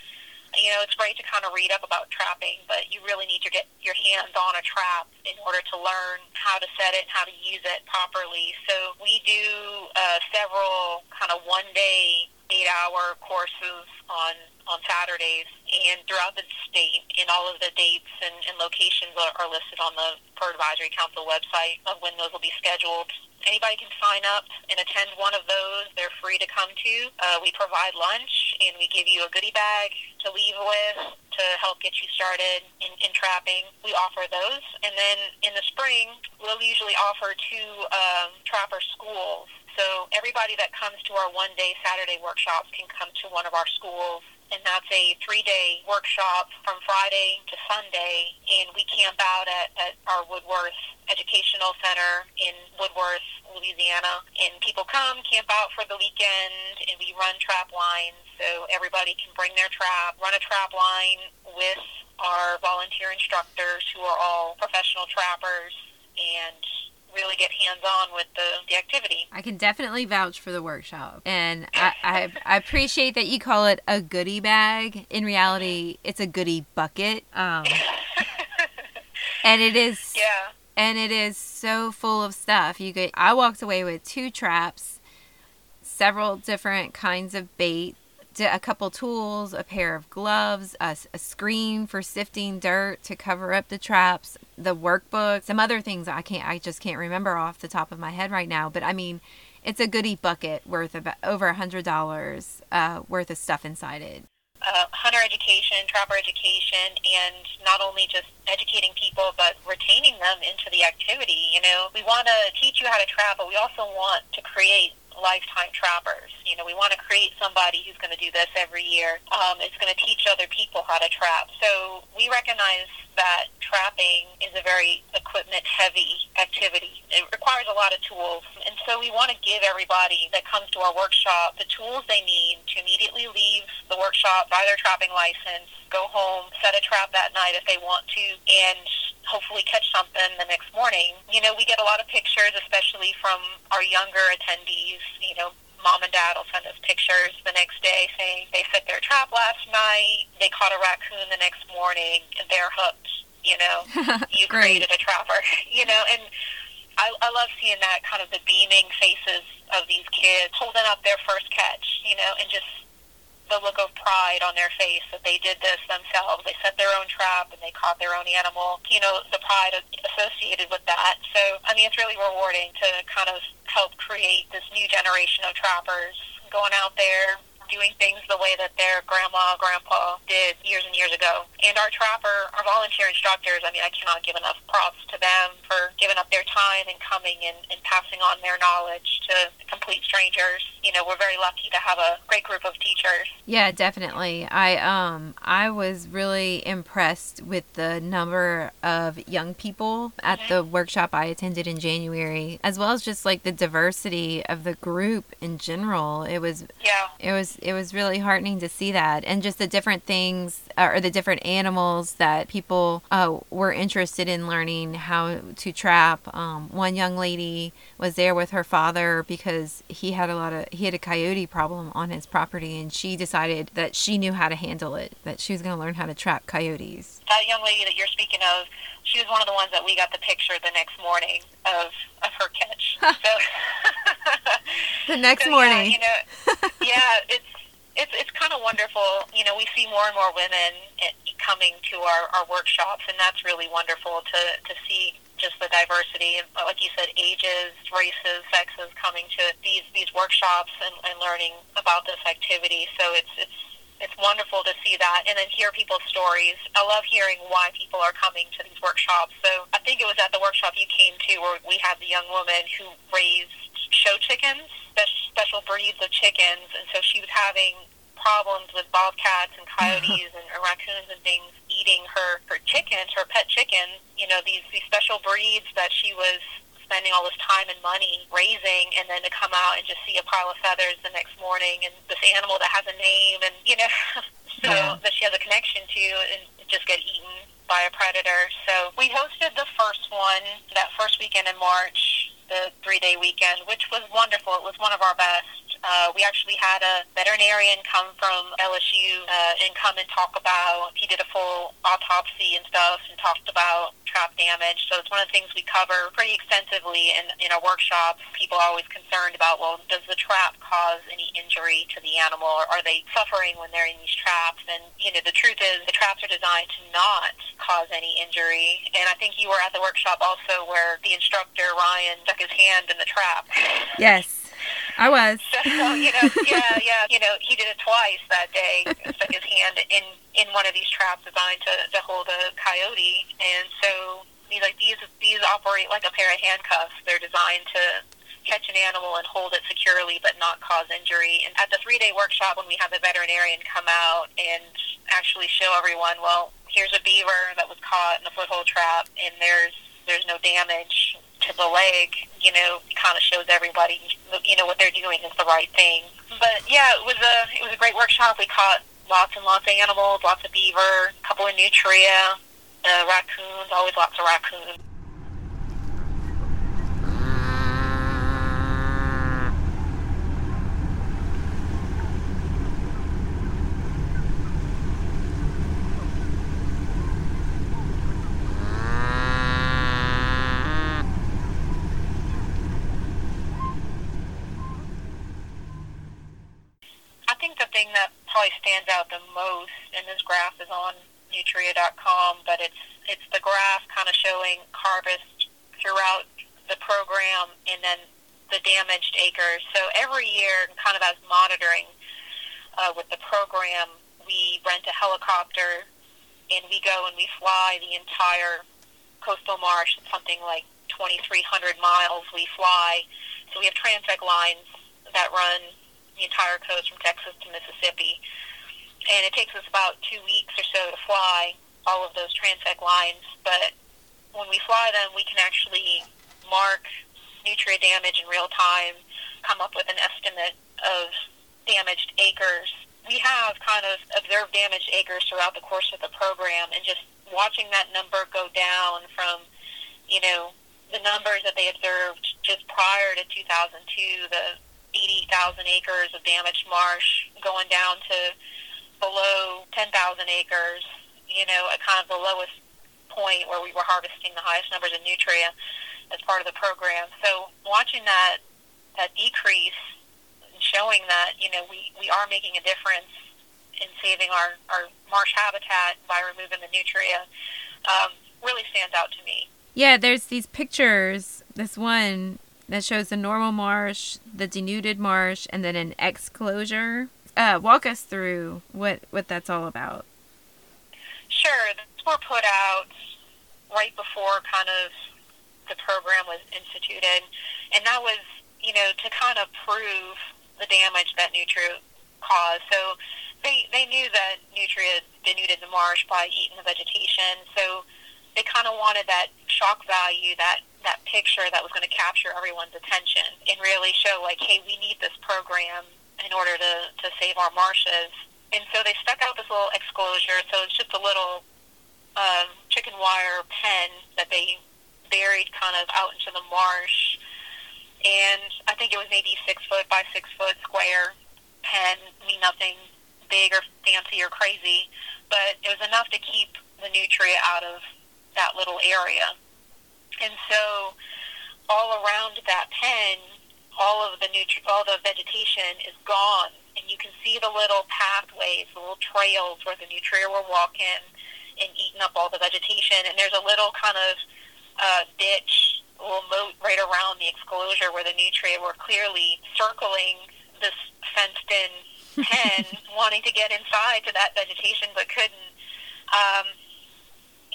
you know, it's great to kind of read up about trapping, but you really need to get your hands on a trap in order to learn how to set it and how to use it properly. So we do uh, several kind of one day, eight hour courses on on Saturdays and throughout the state. And all of the dates and, and locations are, are listed on the Fur Advisory Council website of when those will be scheduled. Anybody can sign up and attend one of those. They're free to come to. Uh, we provide lunch and we give you a goodie bag to leave with to help get you started in, in trapping. We offer those. And then in the spring, we'll usually offer two um, trapper schools. So everybody that comes to our one day Saturday workshops can come to one of our schools and that's a three-day workshop from Friday to Sunday, and we camp out at, at our Woodworth Educational Center in Woodworth, Louisiana, and people come, camp out for the weekend, and we run trap lines, so everybody can bring their trap, run a trap line with our volunteer instructors who are all professional trappers, and really get hands on with the, the activity. I can definitely vouch for the workshop. And I, I, I, appreciate that you call it a goodie bag. In reality, it's a goodie bucket. Um, [LAUGHS] and it is. Yeah. And it is so full of stuff. You get. I walked away with two traps, several different kinds of bait, a couple tools, a pair of gloves, a, a, screen for sifting dirt to cover up the traps, the workbook, some other things I can't, I just can't remember off the top of my head right now. But I mean, it's a goodie bucket worth of over a hundred dollars uh, worth of stuff inside it. Uh, hunter education, trapper education, and not only just educating people, but retaining them into the activity. You know, we want to teach you how to trap, but we also want to create lifetime trappers. You know, we want to create somebody who's going to do this every year. Um, it's going to teach other people how to trap. So we recognize that trapping is a very equipment heavy activity. It requires a lot of tools. And so we want to give everybody that comes to our workshop the tools they need to immediately leave the workshop, buy their trapping license, go home, set a trap that night if they want to, and hopefully catch something the next morning. You know, we get a lot of pictures, especially from our younger attendees. You know, mom and dad will send us pictures the next day saying they set their trap last night, they caught a raccoon the next morning, and they're hooked. You know, [LAUGHS] you created a trapper. [LAUGHS] You know, and I, I love seeing that kind of the beaming faces of these kids holding up their first catch. You know, and just the look of pride on their face that they did this themselves. They set their own trap and they caught their own animal. You know, the pride associated with that. So, I mean, it's really rewarding to kind of help create this new generation of trappers going out there doing things the way that their grandma, grandpa did years and years ago. And our trapper, our volunteer instructors, I mean, I cannot give enough props to them for giving up their time and coming and, and passing on their knowledge to complete strangers. You know, we're very lucky to have a great group of teachers. Yeah, definitely. I um I was really impressed with the number of young people at Mhm. the workshop I attended in January, as well as just like the diversity of the group in general. It was Yeah. it was it was really heartening to see that. And just the different things uh, or the different animals that people uh, were interested in learning how to trap. Um, one young lady was there with her father because he had a lot of he had a coyote problem on his property and she decided that she knew how to handle it that she was going to learn how to trap coyotes. That young lady that you're speaking of, she was one of the ones that we got the picture the next morning of of her catch. [LAUGHS] [LAUGHS] so the next so, morning Yeah, you know, yeah, it's it's it's kind of wonderful. You know, we see more and more women coming to our, our workshops, and that's really wonderful to to see just the diversity, like you said, ages, races, sexes coming to these these workshops and, and learning about this activity. So it's it's it's wonderful to see that and then hear people's stories. I love hearing why people are coming to these workshops. So I think it was at the workshop you came to where we had the young woman who raised show chickens, special breeds of chickens, and so she was having problems with bobcats and coyotes and raccoons and things eating her her chickens, her pet chickens. You know these these special breeds that she was spending all this time and money raising and then to come out and just see a pile of feathers the next morning and this animal that has a name and you know [LAUGHS] so Yeah. that she has a connection to and just get eaten by a predator. So we hosted the first one that first weekend in March, the three day weekend, which was wonderful. It was one of our best. Uh, we actually had a veterinarian come from LSU uh, and come and talk about. He did a full autopsy and stuff and talked about trap damage. So it's one of the things we cover pretty extensively in, in our workshops. People are always concerned about, well, does the trap cause any injury to the animal or are they suffering when they're in these traps? And, you know, the truth is the traps are designed to not cause any injury. And I think you were at the workshop also where the instructor, Ryan, stuck his hand in the trap. yes i was So you know, yeah, yeah, you know, he did it twice that day. Stuck his hand in in one of these traps designed to to hold a coyote, and so he's like these these operate like a pair of handcuffs. They're designed to catch an animal and hold it securely but not cause injury. And at the three day workshop, when we had the veterinarian come out and actually show everyone, well, here's a beaver that was caught in a foothold trap, and there's there's no damage to the leg, you know, kind of shows everybody, you know, what they're doing is the right thing. But yeah, it was a it was a great workshop. We caught lots and lots of animals, lots of beaver, a couple of nutria, uh, raccoons, always lots of raccoons. I think the thing that probably stands out the most, and this graph is on Nutria.com, but it's it's the graph kind of showing harvest throughout the program, and then the damaged acres. So every year, kind of as monitoring uh, with the program, we rent a helicopter, and we go and we fly the entire coastal marsh. Something like 2,300 miles we fly. So we have transect lines that run the entire coast from Texas to Mississippi. And it takes us about two weeks or so to fly all of those transect lines. But when we fly them, we can actually mark nutria damage in real time, come up with an estimate of damaged acres. We have kind of observed damaged acres throughout the course of the program, and just watching that number go down from, you know, the numbers that they observed just prior to 2002, the 80,000 acres of damaged marsh going down to below 10,000 acres, you know, at kind of the lowest point where we were harvesting the highest numbers of nutria as part of the program. So watching that that decrease and showing that, you know, we, we are making a difference in saving our, our marsh habitat by removing the nutria um, really stands out to me. Yeah, there's these pictures. This one that shows the normal marsh, the denuded marsh, and then an exclosure. Uh, walk us through what what that's all about. Sure, these were put out right before kind of the program was instituted, and that was, you know, to kind of prove the damage that Nutria caused. So they they knew that Nutria denuded the marsh by eating the vegetation. So they kind of wanted that shock value, that that picture that was going to capture everyone's attention and really show like, hey, we need this program in order to to save our marshes. And so they stuck out this little exclosure. So it's just a little um, chicken wire pen that they buried kind of out into the marsh. And I think it was maybe six foot by six foot square pen. I mean, nothing big or fancy or crazy, but it was enough to keep the nutria out of that little area. And so all around that pen, all of the nutri- all the vegetation is gone, and you can see the little pathways, the little trails where the nutria were walking and eating up all the vegetation. And there's a little kind of uh, ditch, a little moat right around the exclosure where the nutria were clearly circling this fenced-in [LAUGHS] pen, wanting to get inside to that vegetation but couldn't. Um,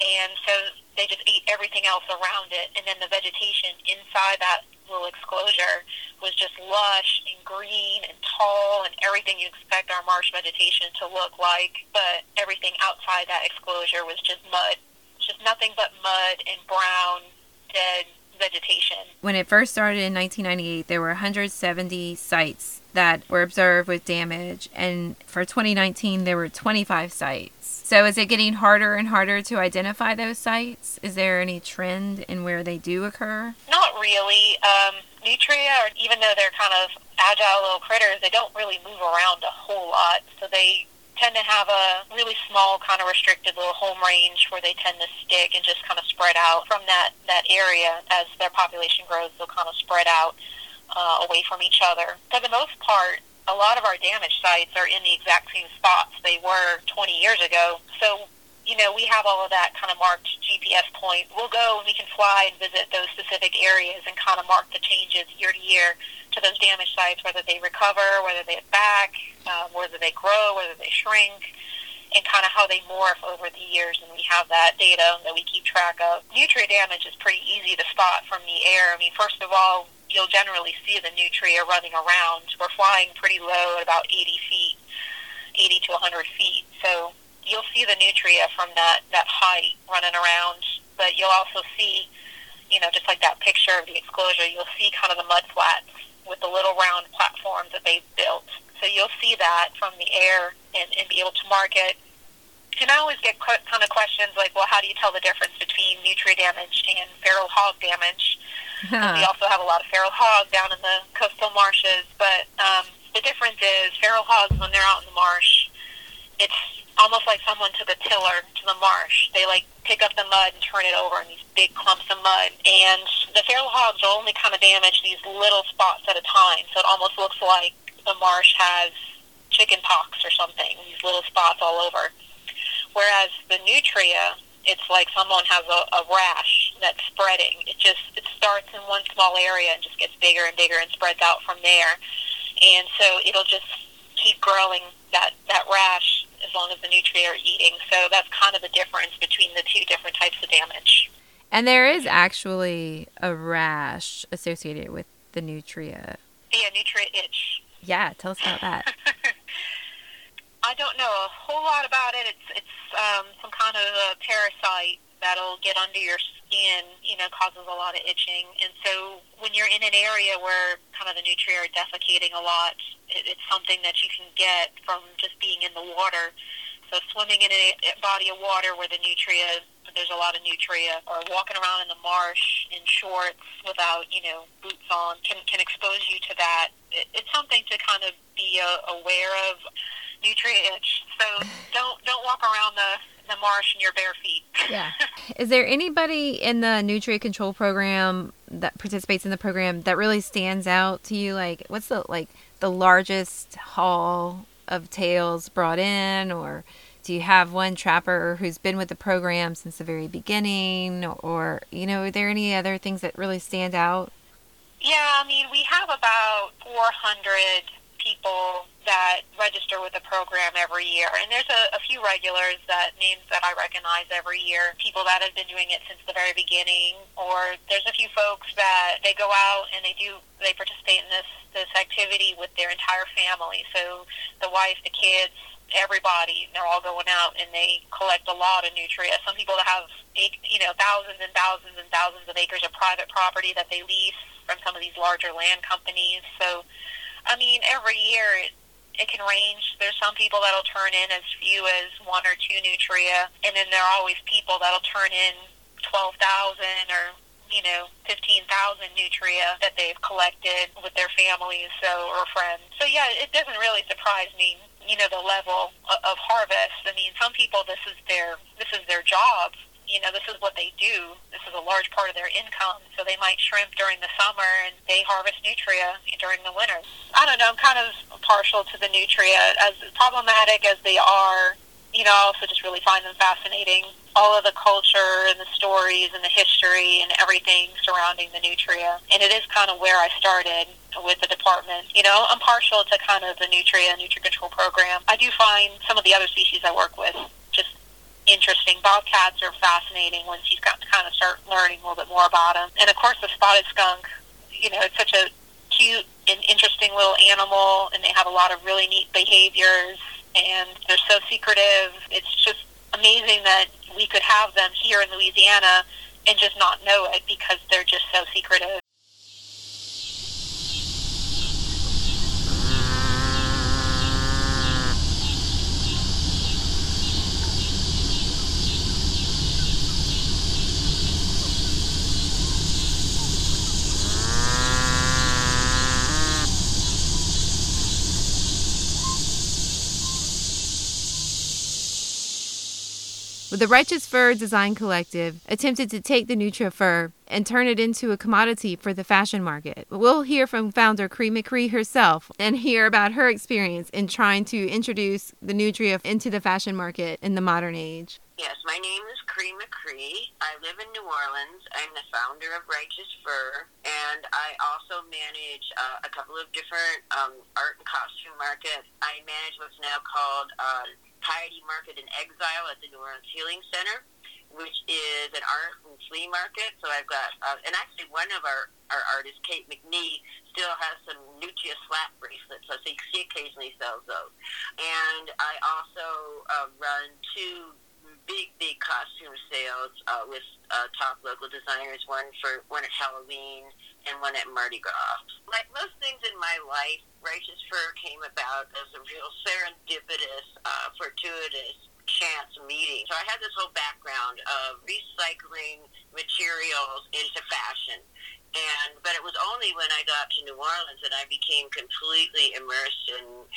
and so they just ate everything else around it, and then the vegetation inside that little exclosure was just lush and green and tall and everything you expect our marsh vegetation to look like. But everything outside that exclosure was just mud, just nothing but mud and brown, dead vegetation. When it first started in 1998, there were 170 sites that were observed with damage, and for 2019, there were 25 sites. So is it getting harder and harder to identify those sites? Is there any trend in where they do occur? Not really. Um, nutria, even though they're kind of agile little critters, they don't really move around a whole lot. So they tend to have a really small, kind of restricted little home range where they tend to stick and just kind of spread out from that, that area as their population grows. They'll kind of spread out uh, away from each other. For the most part, a lot of our damage sites are in the exact same spots they were 20 years ago. So, you know, we have all of that kind of marked GPS point. We'll go and we can fly and visit those specific areas and kind of mark the changes year to year to those damage sites, whether they recover, whether they back, uh, whether they grow, whether they shrink, and kind of how they morph over the years. And we have that data that we keep track of. Nutria damage is pretty easy to spot from the air. I mean, first of all, you'll generally see the nutria running around. We're flying pretty low at about 80 feet, 80 to 100 feet. So you'll see the nutria from that, that height running around, but you'll also see, you know, just like that picture of the exclosure, you'll see kind of the mud flats with the little round platforms that they've built. So you'll see that from the air and, and be able to mark it. And I always get kind of questions like, well, how do you tell the difference between nutria damage and feral hog damage? We also have a lot of feral hogs down in the coastal marshes. But um, the difference is feral hogs, when they're out in the marsh, it's almost like someone took a tiller to the marsh. They like pick up the mud and turn it over in these big clumps of mud. And the feral hogs will only kind of damage these little spots at a time. So it almost looks like the marsh has chicken pox or something, these little spots all over. Whereas the nutria, it's like someone has a, a rash that's spreading. It just it starts in one small area and just gets bigger and bigger and spreads out from there. And so it'll just keep growing that that rash as long as the nutria are eating. So that's kind of the difference between the two different types of damage. And there is actually a rash associated with the nutria. Yeah, nutria itch. Yeah, tell us about that. [LAUGHS] I don't know a whole lot about it. It's it's um, some kind of a parasite that'll get under your skin. You know, causes a lot of itching. And so when you're in an area where kind of the nutria are defecating a lot, it, it's something that you can get from just being in the water. So swimming in a body of water where the nutria there's a lot of nutria, or walking around in the marsh in shorts without, you know, boots on can can expose you to that. It, it's something to kind of be uh, aware of nutria itch. So don't don't walk around the the marsh in your bare feet. yeah. [LAUGHS] Is there anybody in the nutria control program that participates in the program that really stands out to you? Like, what's the like the largest haul of tails brought in, or do you have one trapper who's been with the program since the very beginning, or you know, are there any other things that really stand out? Yeah, I mean, we have about 400 people that register with the program every year. And there's a, a few regulars that names that I recognize every year, people that have been doing it since the very beginning, or there's a few folks that they go out and they do they participate in this this activity with their entire family. So the wife, the kids, everybody, they're all going out and they collect a lot of nutria. Some people that have you know thousands and thousands and thousands of acres of private property that they lease from some of these larger land companies. So I mean, every year it can range. There's some people that'll turn in as few as one or two nutria, and then there are always people that'll turn in 12,000 or you know, 15,000 nutria that they've collected with their families so or friends. So yeah, it doesn't really surprise me, you know, the level of, harvest. I mean, some people this is their this is their job you know, this is what they do. This is a large part of their income. So they might shrimp during the summer and they harvest nutria during the winter. I don't know. I'm kind of partial to the nutria. As problematic as they are, you know, I also just really find them fascinating. All of the culture and the stories and the history and everything surrounding the nutria. And it is kind of where I started with the department. You know, I'm partial to kind of the nutria, nutria control program. I do find some of the other species I work with interesting. Bobcats are fascinating once you got to kind of start learning a little bit more about them. And of course, the spotted skunk, you know, it's such a cute and interesting little animal, and they have a lot of really neat behaviors, and they're so secretive. It's just amazing that we could have them here in Louisiana and just not know it because they're just so secretive. The Righteous Fur Design Collective attempted to take the Nutria fur and turn it into a commodity for the fashion market. We'll hear from founder Cree McCree herself and hear about her experience in trying to introduce the Nutria into the fashion market in the modern age. Yes, my name is Cree McCree. I live in New Orleans. I'm the founder of Righteous Fur, and I also manage uh, a couple of different um, art and costume markets. I manage what's now called uh, Piety Market in Exile at the New Orleans Healing Center, which is an art and flea market. So I've got, uh, and actually one of our, our artists, Kate McNee, still has some Nutria slap bracelets. So she occasionally sells those. And I also uh, run two big, big costume sales uh, with uh, top local designers. One for one at Halloween and one at Mardi Gras. Like most things in my life, Righteous Fur came about as a real serendipitous, uh, fortuitous chance meeting. So I had this whole background of recycling materials into fashion. And but it was only when I got to New Orleans that I became completely immersed and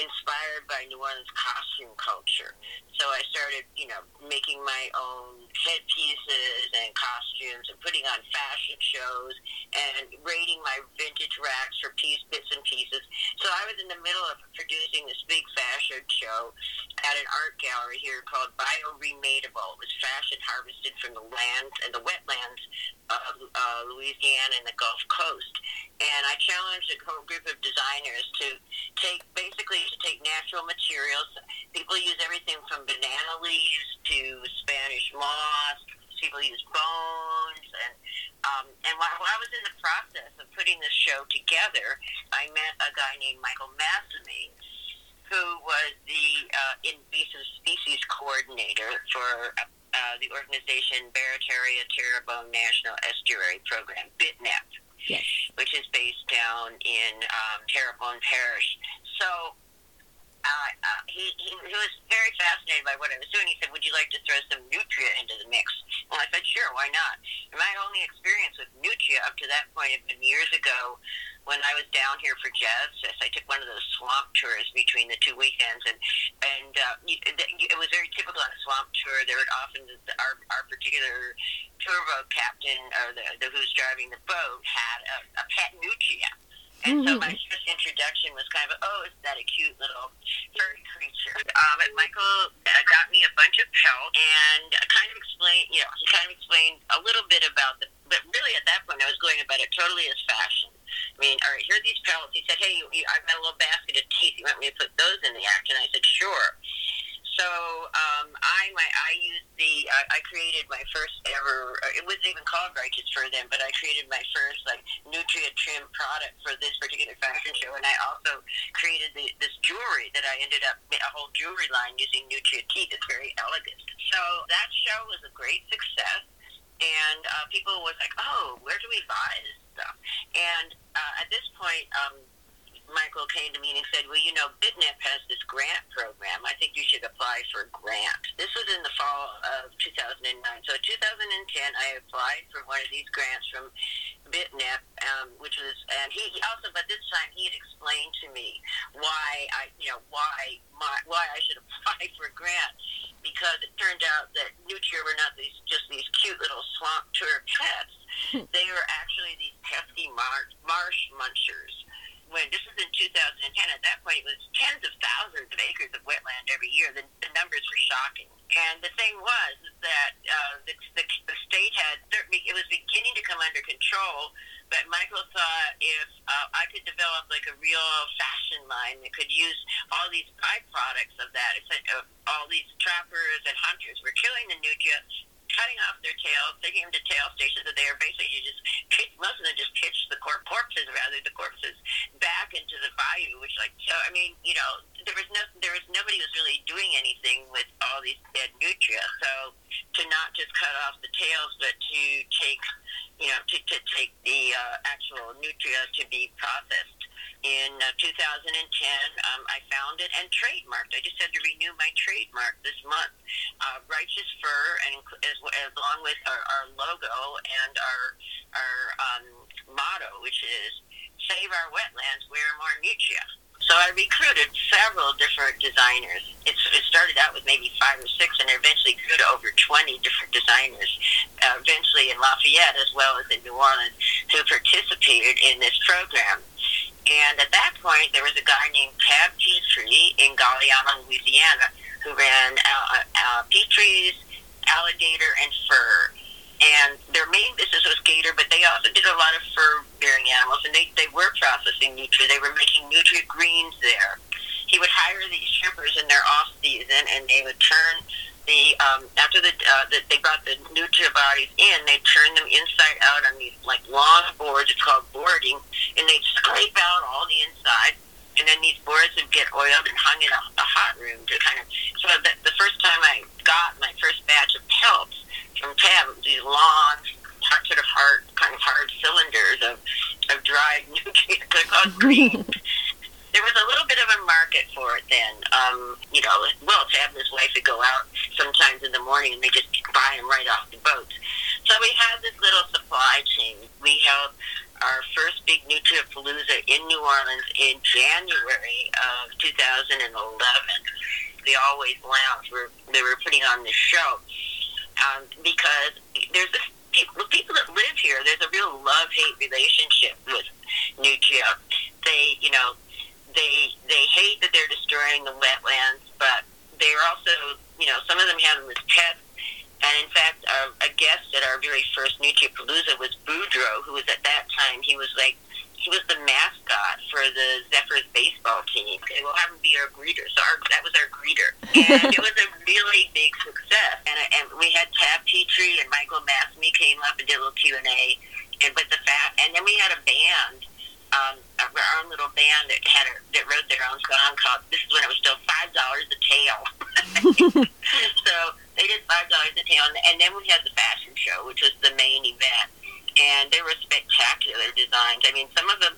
inspired by New Orleans costume culture. So I started, you know, making my own headpieces and costumes and putting on fashion shows and raiding my vintage racks for piece bits and pieces. So I was in the middle of producing this big fashion show at an art gallery here called Bio Remadable. It was fashion harvested from the lands and the wetlands of uh, Louisiana and the Gulf Coast. And I challenged a whole group of designers to take, basically, to take natural materials. People use everything from banana leaves to Spanish moss. People use bones and um, and while, while I was in the process of putting this show together, I met a guy named Michael Massimi, who was the uh, invasive species coordinator for uh, the organization Barataria Terrebonne National Estuary Program, BTNEP, yes. which is based down in um, Terrebonne Parish. So uh, uh, he, he, he was very fascinated by what I was doing. He said, "Would you like to throw some nutria into the mix?" Well, I said, "Sure, why not?" And my only experience with nutria up to that point had been years ago when I was down here for Jazz. I took one of those swamp tours between the two weekends, and and uh, it was very typical on a swamp tour. There would often our our particular tour boat captain or the, the who's driving the boat had a, a pet nutria and mm-hmm. so my first introduction was kind of, oh, isn't that a cute little furry creature? Um, and Michael uh, got me a bunch of pelts and kind of explained, you know, he kind of explained a little bit about the, but really at that point I was going about it totally as fashion. I mean, all right, here are these pellets. He said, hey, I've got a little basket of teeth. You want me to put those in the action? And I said, sure. So um, I my I used the I, I created my first ever. Uh, it wasn't even called Righteous Fur them, but I created my first like Nutria trim product for this particular fashion show, and I also created the, this jewelry that I ended up a whole jewelry line using Nutria teeth. It's very elegant. So that show was a great success, and uh, people was like, "Oh, where do we buy this stuff?" And uh, at this point. Um, Michael came to me and said, well, you know, BTNEP has this grant program. I think you should apply for a grant. This was in the fall of 2009. So 2010, I applied for one of these grants from BTNEP, um, which was, and he also, but this time he had explained to me why I, you know, why my, why I should [LAUGHS] apply for a grant because it turned out that Nutria were not these just these cute little swamp tour pets. [LAUGHS] they were actually these pesky mar- marsh munchers when this was in 2010, at that point it was tens of thousands of acres of wetland every year. The, the numbers were shocking. And the thing was that uh, the, the, the state had it was beginning to come under control. But Michael thought if uh, I could develop like a real fashion line that could use all these byproducts of that, it's like uh, all these trappers and hunters were killing the nutria cutting off their tails, taking them to tail stations, and they are basically you just pitch, most of them just pitch the cor- corpses, rather the corpses, back into the bayou. Which, like, so I mean, you know, there was no, there was nobody was really doing anything with all these dead nutria. So to not just cut off the tails, but to take, you know, to, to take the uh, actual nutria to be processed in uh, 2010, um, I found it and trademarked. I just had to renew my trademark this month. Uh, Righteous Fur, and as, as along with our, our logo and our our um, motto, which is "Save our wetlands, wear more nutria." So I recruited several different designers. It's, it started out with maybe five or six, and eventually grew to over 20 different designers. Uh, eventually in Lafayette, as well as in New Orleans, who participated in this program. And at that point, there was a guy named Tab Petrie in Galliano, Louisiana, who ran uh, uh, Petrie's, alligator, and fur. And their main business was gator, but they also did a lot of fur-bearing animals, and they, they were processing nutria. They were making nutria greens there. He would hire these shrimpers in their off-season, and they would turn the um, after the, uh, the they brought the nutria bodies in, they turned them inside out on these like long boards. It's called boarding, and they scrape out all the inside, and then these boards would get oiled and hung in a, a hot room to kind of. So the, the first time I got my first batch of pelts from Tab, these long, sort of hard, kind of hard cylinders of of dried [LAUGHS] nutria. They're called green there was a little bit of a market for it then. Um, you know, well, to have this wife to go out sometimes in the morning and they just buy them right off the boats. So we had this little supply chain. We held our first big Nutria Palooza in New Orleans in January of 2011. The Always Lounge, where they were putting on this show. Um, because there's this people, people that live here, there's a real love-hate relationship with Nutria. They, you know, they they hate that they're destroying the wetlands, but they're also, you know, some of them have them as pets. And in fact, uh, a guest at our very first Nutria Palooza was Boudreaux, who was at that time, he was like, he was the mascot for the Zephyrs baseball team. Okay, we'll have him be our greeter. So our, that was our greeter. [LAUGHS] And it was a really big success. And, and we had Tab Petrie and Michael Massimi came up and did a little Q&A. And, but the fact, and then we had a band um, our own little band that had a, that wrote their own song called. This is when it was still five dollars a tail. [LAUGHS] so they did five dollars a tail, and, and then we had the fashion show, which was the main event, and they were spectacular designs. I mean, some of them.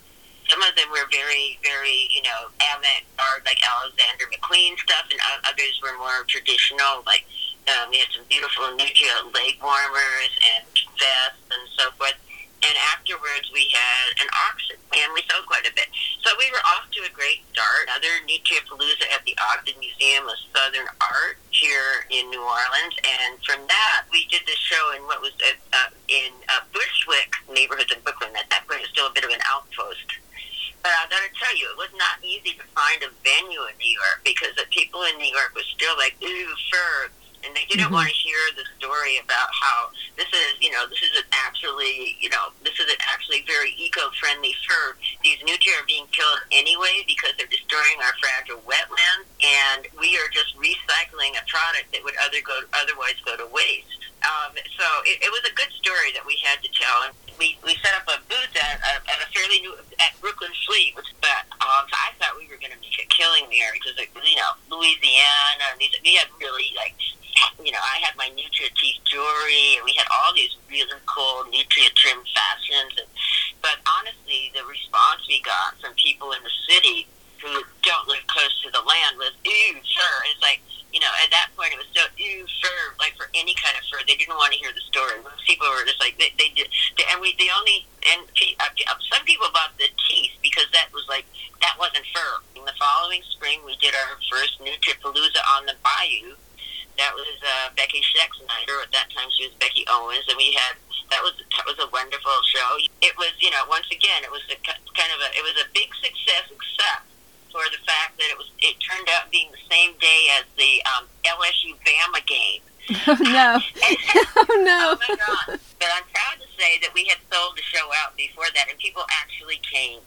Some of them were very, very, you know, avant-garde, like Alexander McQueen stuff, and others were more traditional, like um, we had some beautiful Nutria leg warmers and vests and so forth and afterwards we had an auction, and we sold quite a bit. So we were off to a great start. Another Nutria Palooza at the Ogden Museum of Southern Art here in New Orleans, and from that we did this show in what was uh, uh, in uh, Bushwick neighborhood in Brooklyn. At that point, it was still a bit of an outpost. But I gotta tell you, it was not easy to find a venue in New York because the people in New York were still like, ooh, fur, and they didn't mm-hmm. want to hear the story about how this is, you know, this isn't actually, you know, this isn't actually very eco-friendly fur. These nutria are being killed anyway because they're destroying our fragile wetlands, and we are just recycling a product that would other go, otherwise go to waste. Um, so it, it was a good story that we had to tell. And we, we set up a booth at, at, a fairly new at Brooklyn Flea, which but um, so I thought we were going to make a killing there because like, you know Louisiana and these we had really like you know I had my Nutria teeth jewelry and we had all these really cool Nutria trim fashions. And, but honestly, the response we got from people in the city who don't live close to the land was, "Ooh, sure." It's like you know, at that point it was so ew fur, like for any kind of fur. They didn't want to hear the story. Most people were just like they, they did, they, and we the only and uh, uh, some people bought the teeth because that was like that wasn't fur. In the following spring, we did our first Nutripalooza on the Bayou. That was uh, Becky Schexnayder. At that time, she was Becky Owens, and we had that was that was a wonderful show. It was, you know, once again, it was a kind of a it was a big success, except for the fact that it was it turned out being the same day as the um, LSU Bama game. [LAUGHS] Oh no! [LAUGHS] [LAUGHS] oh no! oh my God! But I'm proud to say that we had sold the show out before that, and people actually came.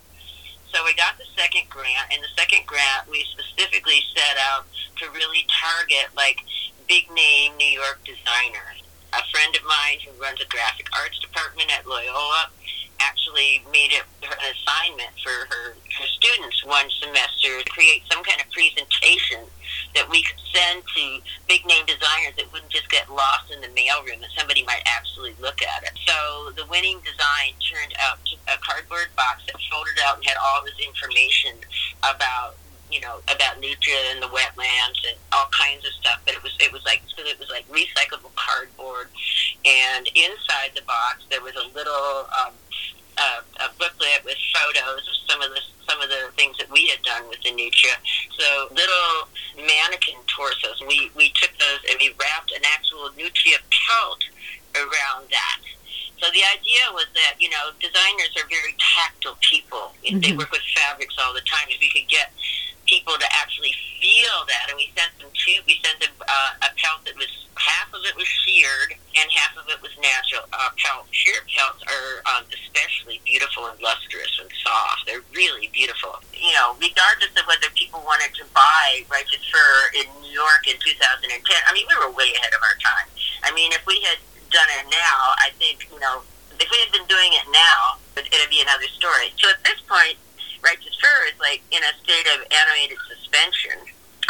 So we got the second grant, and the second grant we specifically set out to really target like big name New York designers. A friend of mine who runs a graphic arts department at Loyola actually made it an assignment for her, her students one semester to create some kind of presentation that we could send to big name designers that wouldn't just get lost in the mailroom, that somebody might actually look at it. So the winning design turned out to a cardboard box that folded out and had all this information about you know about nutria and the wetlands and all kinds of stuff. But it was it was like so it was like recyclable cardboard, and inside the box there was a little um, uh, a booklet with photos of some of the some of the things that we had done with the nutria. So little mannequin torsos. We we took those and we wrapped an actual nutria pelt around that. So the idea was that you know designers are very tactile people. Mm-hmm. They work with fabrics all the time. If we could get people to actually feel that. And we sent them two. We sent them uh, a pelt that was half of it was sheared and half of it was natural uh, pelt. Sheared pelts are um, especially beautiful and lustrous and soft. They're really beautiful. You know, regardless of whether people wanted to buy righteous fur in New York in 2010, I mean, we were way ahead of our time. I mean, if we had done it now, I think you know, if we had been doing it now, it'd be another story. So at this point, righteous fur is like in a state of animated suspension,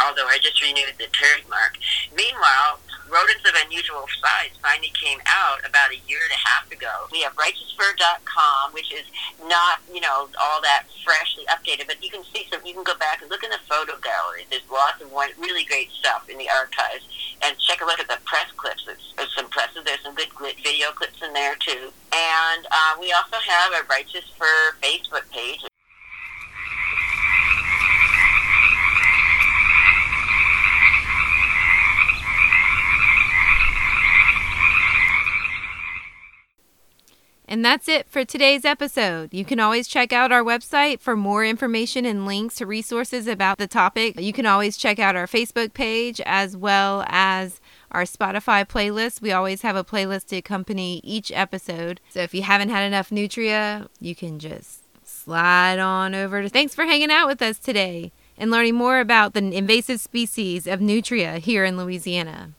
although I just renewed the trademark. Meanwhile, rodents of unusual size finally came out about a year and a half ago. We have righteousfur.com, which is not, you know, all that freshly updated, but you can see some, you can go back and look in the photo gallery. There's lots of one, really great stuff in the archives. And check a look at the press clips. It's, it's presses. There's some good video clips in there, too. And uh, we also have a Righteous Fur Facebook page, And that's it for today's episode. You can always check out our website for more information and links to resources about the topic. You can always check out our Facebook page as well as our Spotify playlist. We always have a playlist to accompany each episode. So if you haven't had enough Nutria, you can just slide on over. Thanks for hanging out with us today and learning more about the invasive species of Nutria here in Louisiana.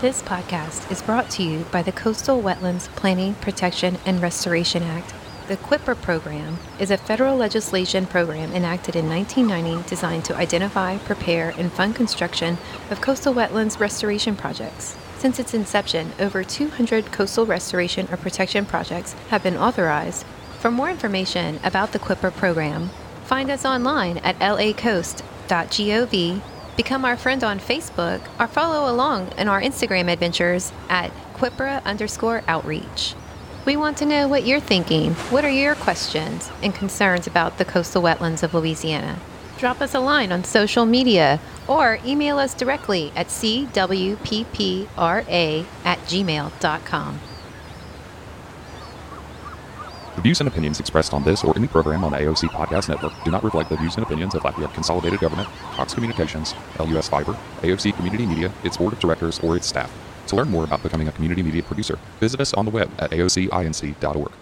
This podcast is brought to you by the Coastal Wetlands Planning, Protection, and Restoration Act. The CWPPRA program is a federal legislation program enacted in 1990 designed to identify, prepare, and fund construction of coastal wetlands restoration projects. Since its inception, over 200 coastal restoration or protection projects have been authorized. For more information about the CWPPRA program, find us online at lacoast.gov Become our friend on Facebook or follow along in our Instagram adventures at CWPPRA underscore outreach. We want to know what you're thinking. What are your questions and concerns about the coastal wetlands of Louisiana? Drop us a line on social media or email us directly at cwppra at gmail.com. The views and opinions expressed on this or any program on the AOC Podcast Network do not reflect the views and opinions of Lafayette Consolidated Government, Cox Communications, LUS Fiber, AOC Community Media, its board of directors, or its staff. To learn more about becoming a community media producer, visit us on the web at aocinc.org.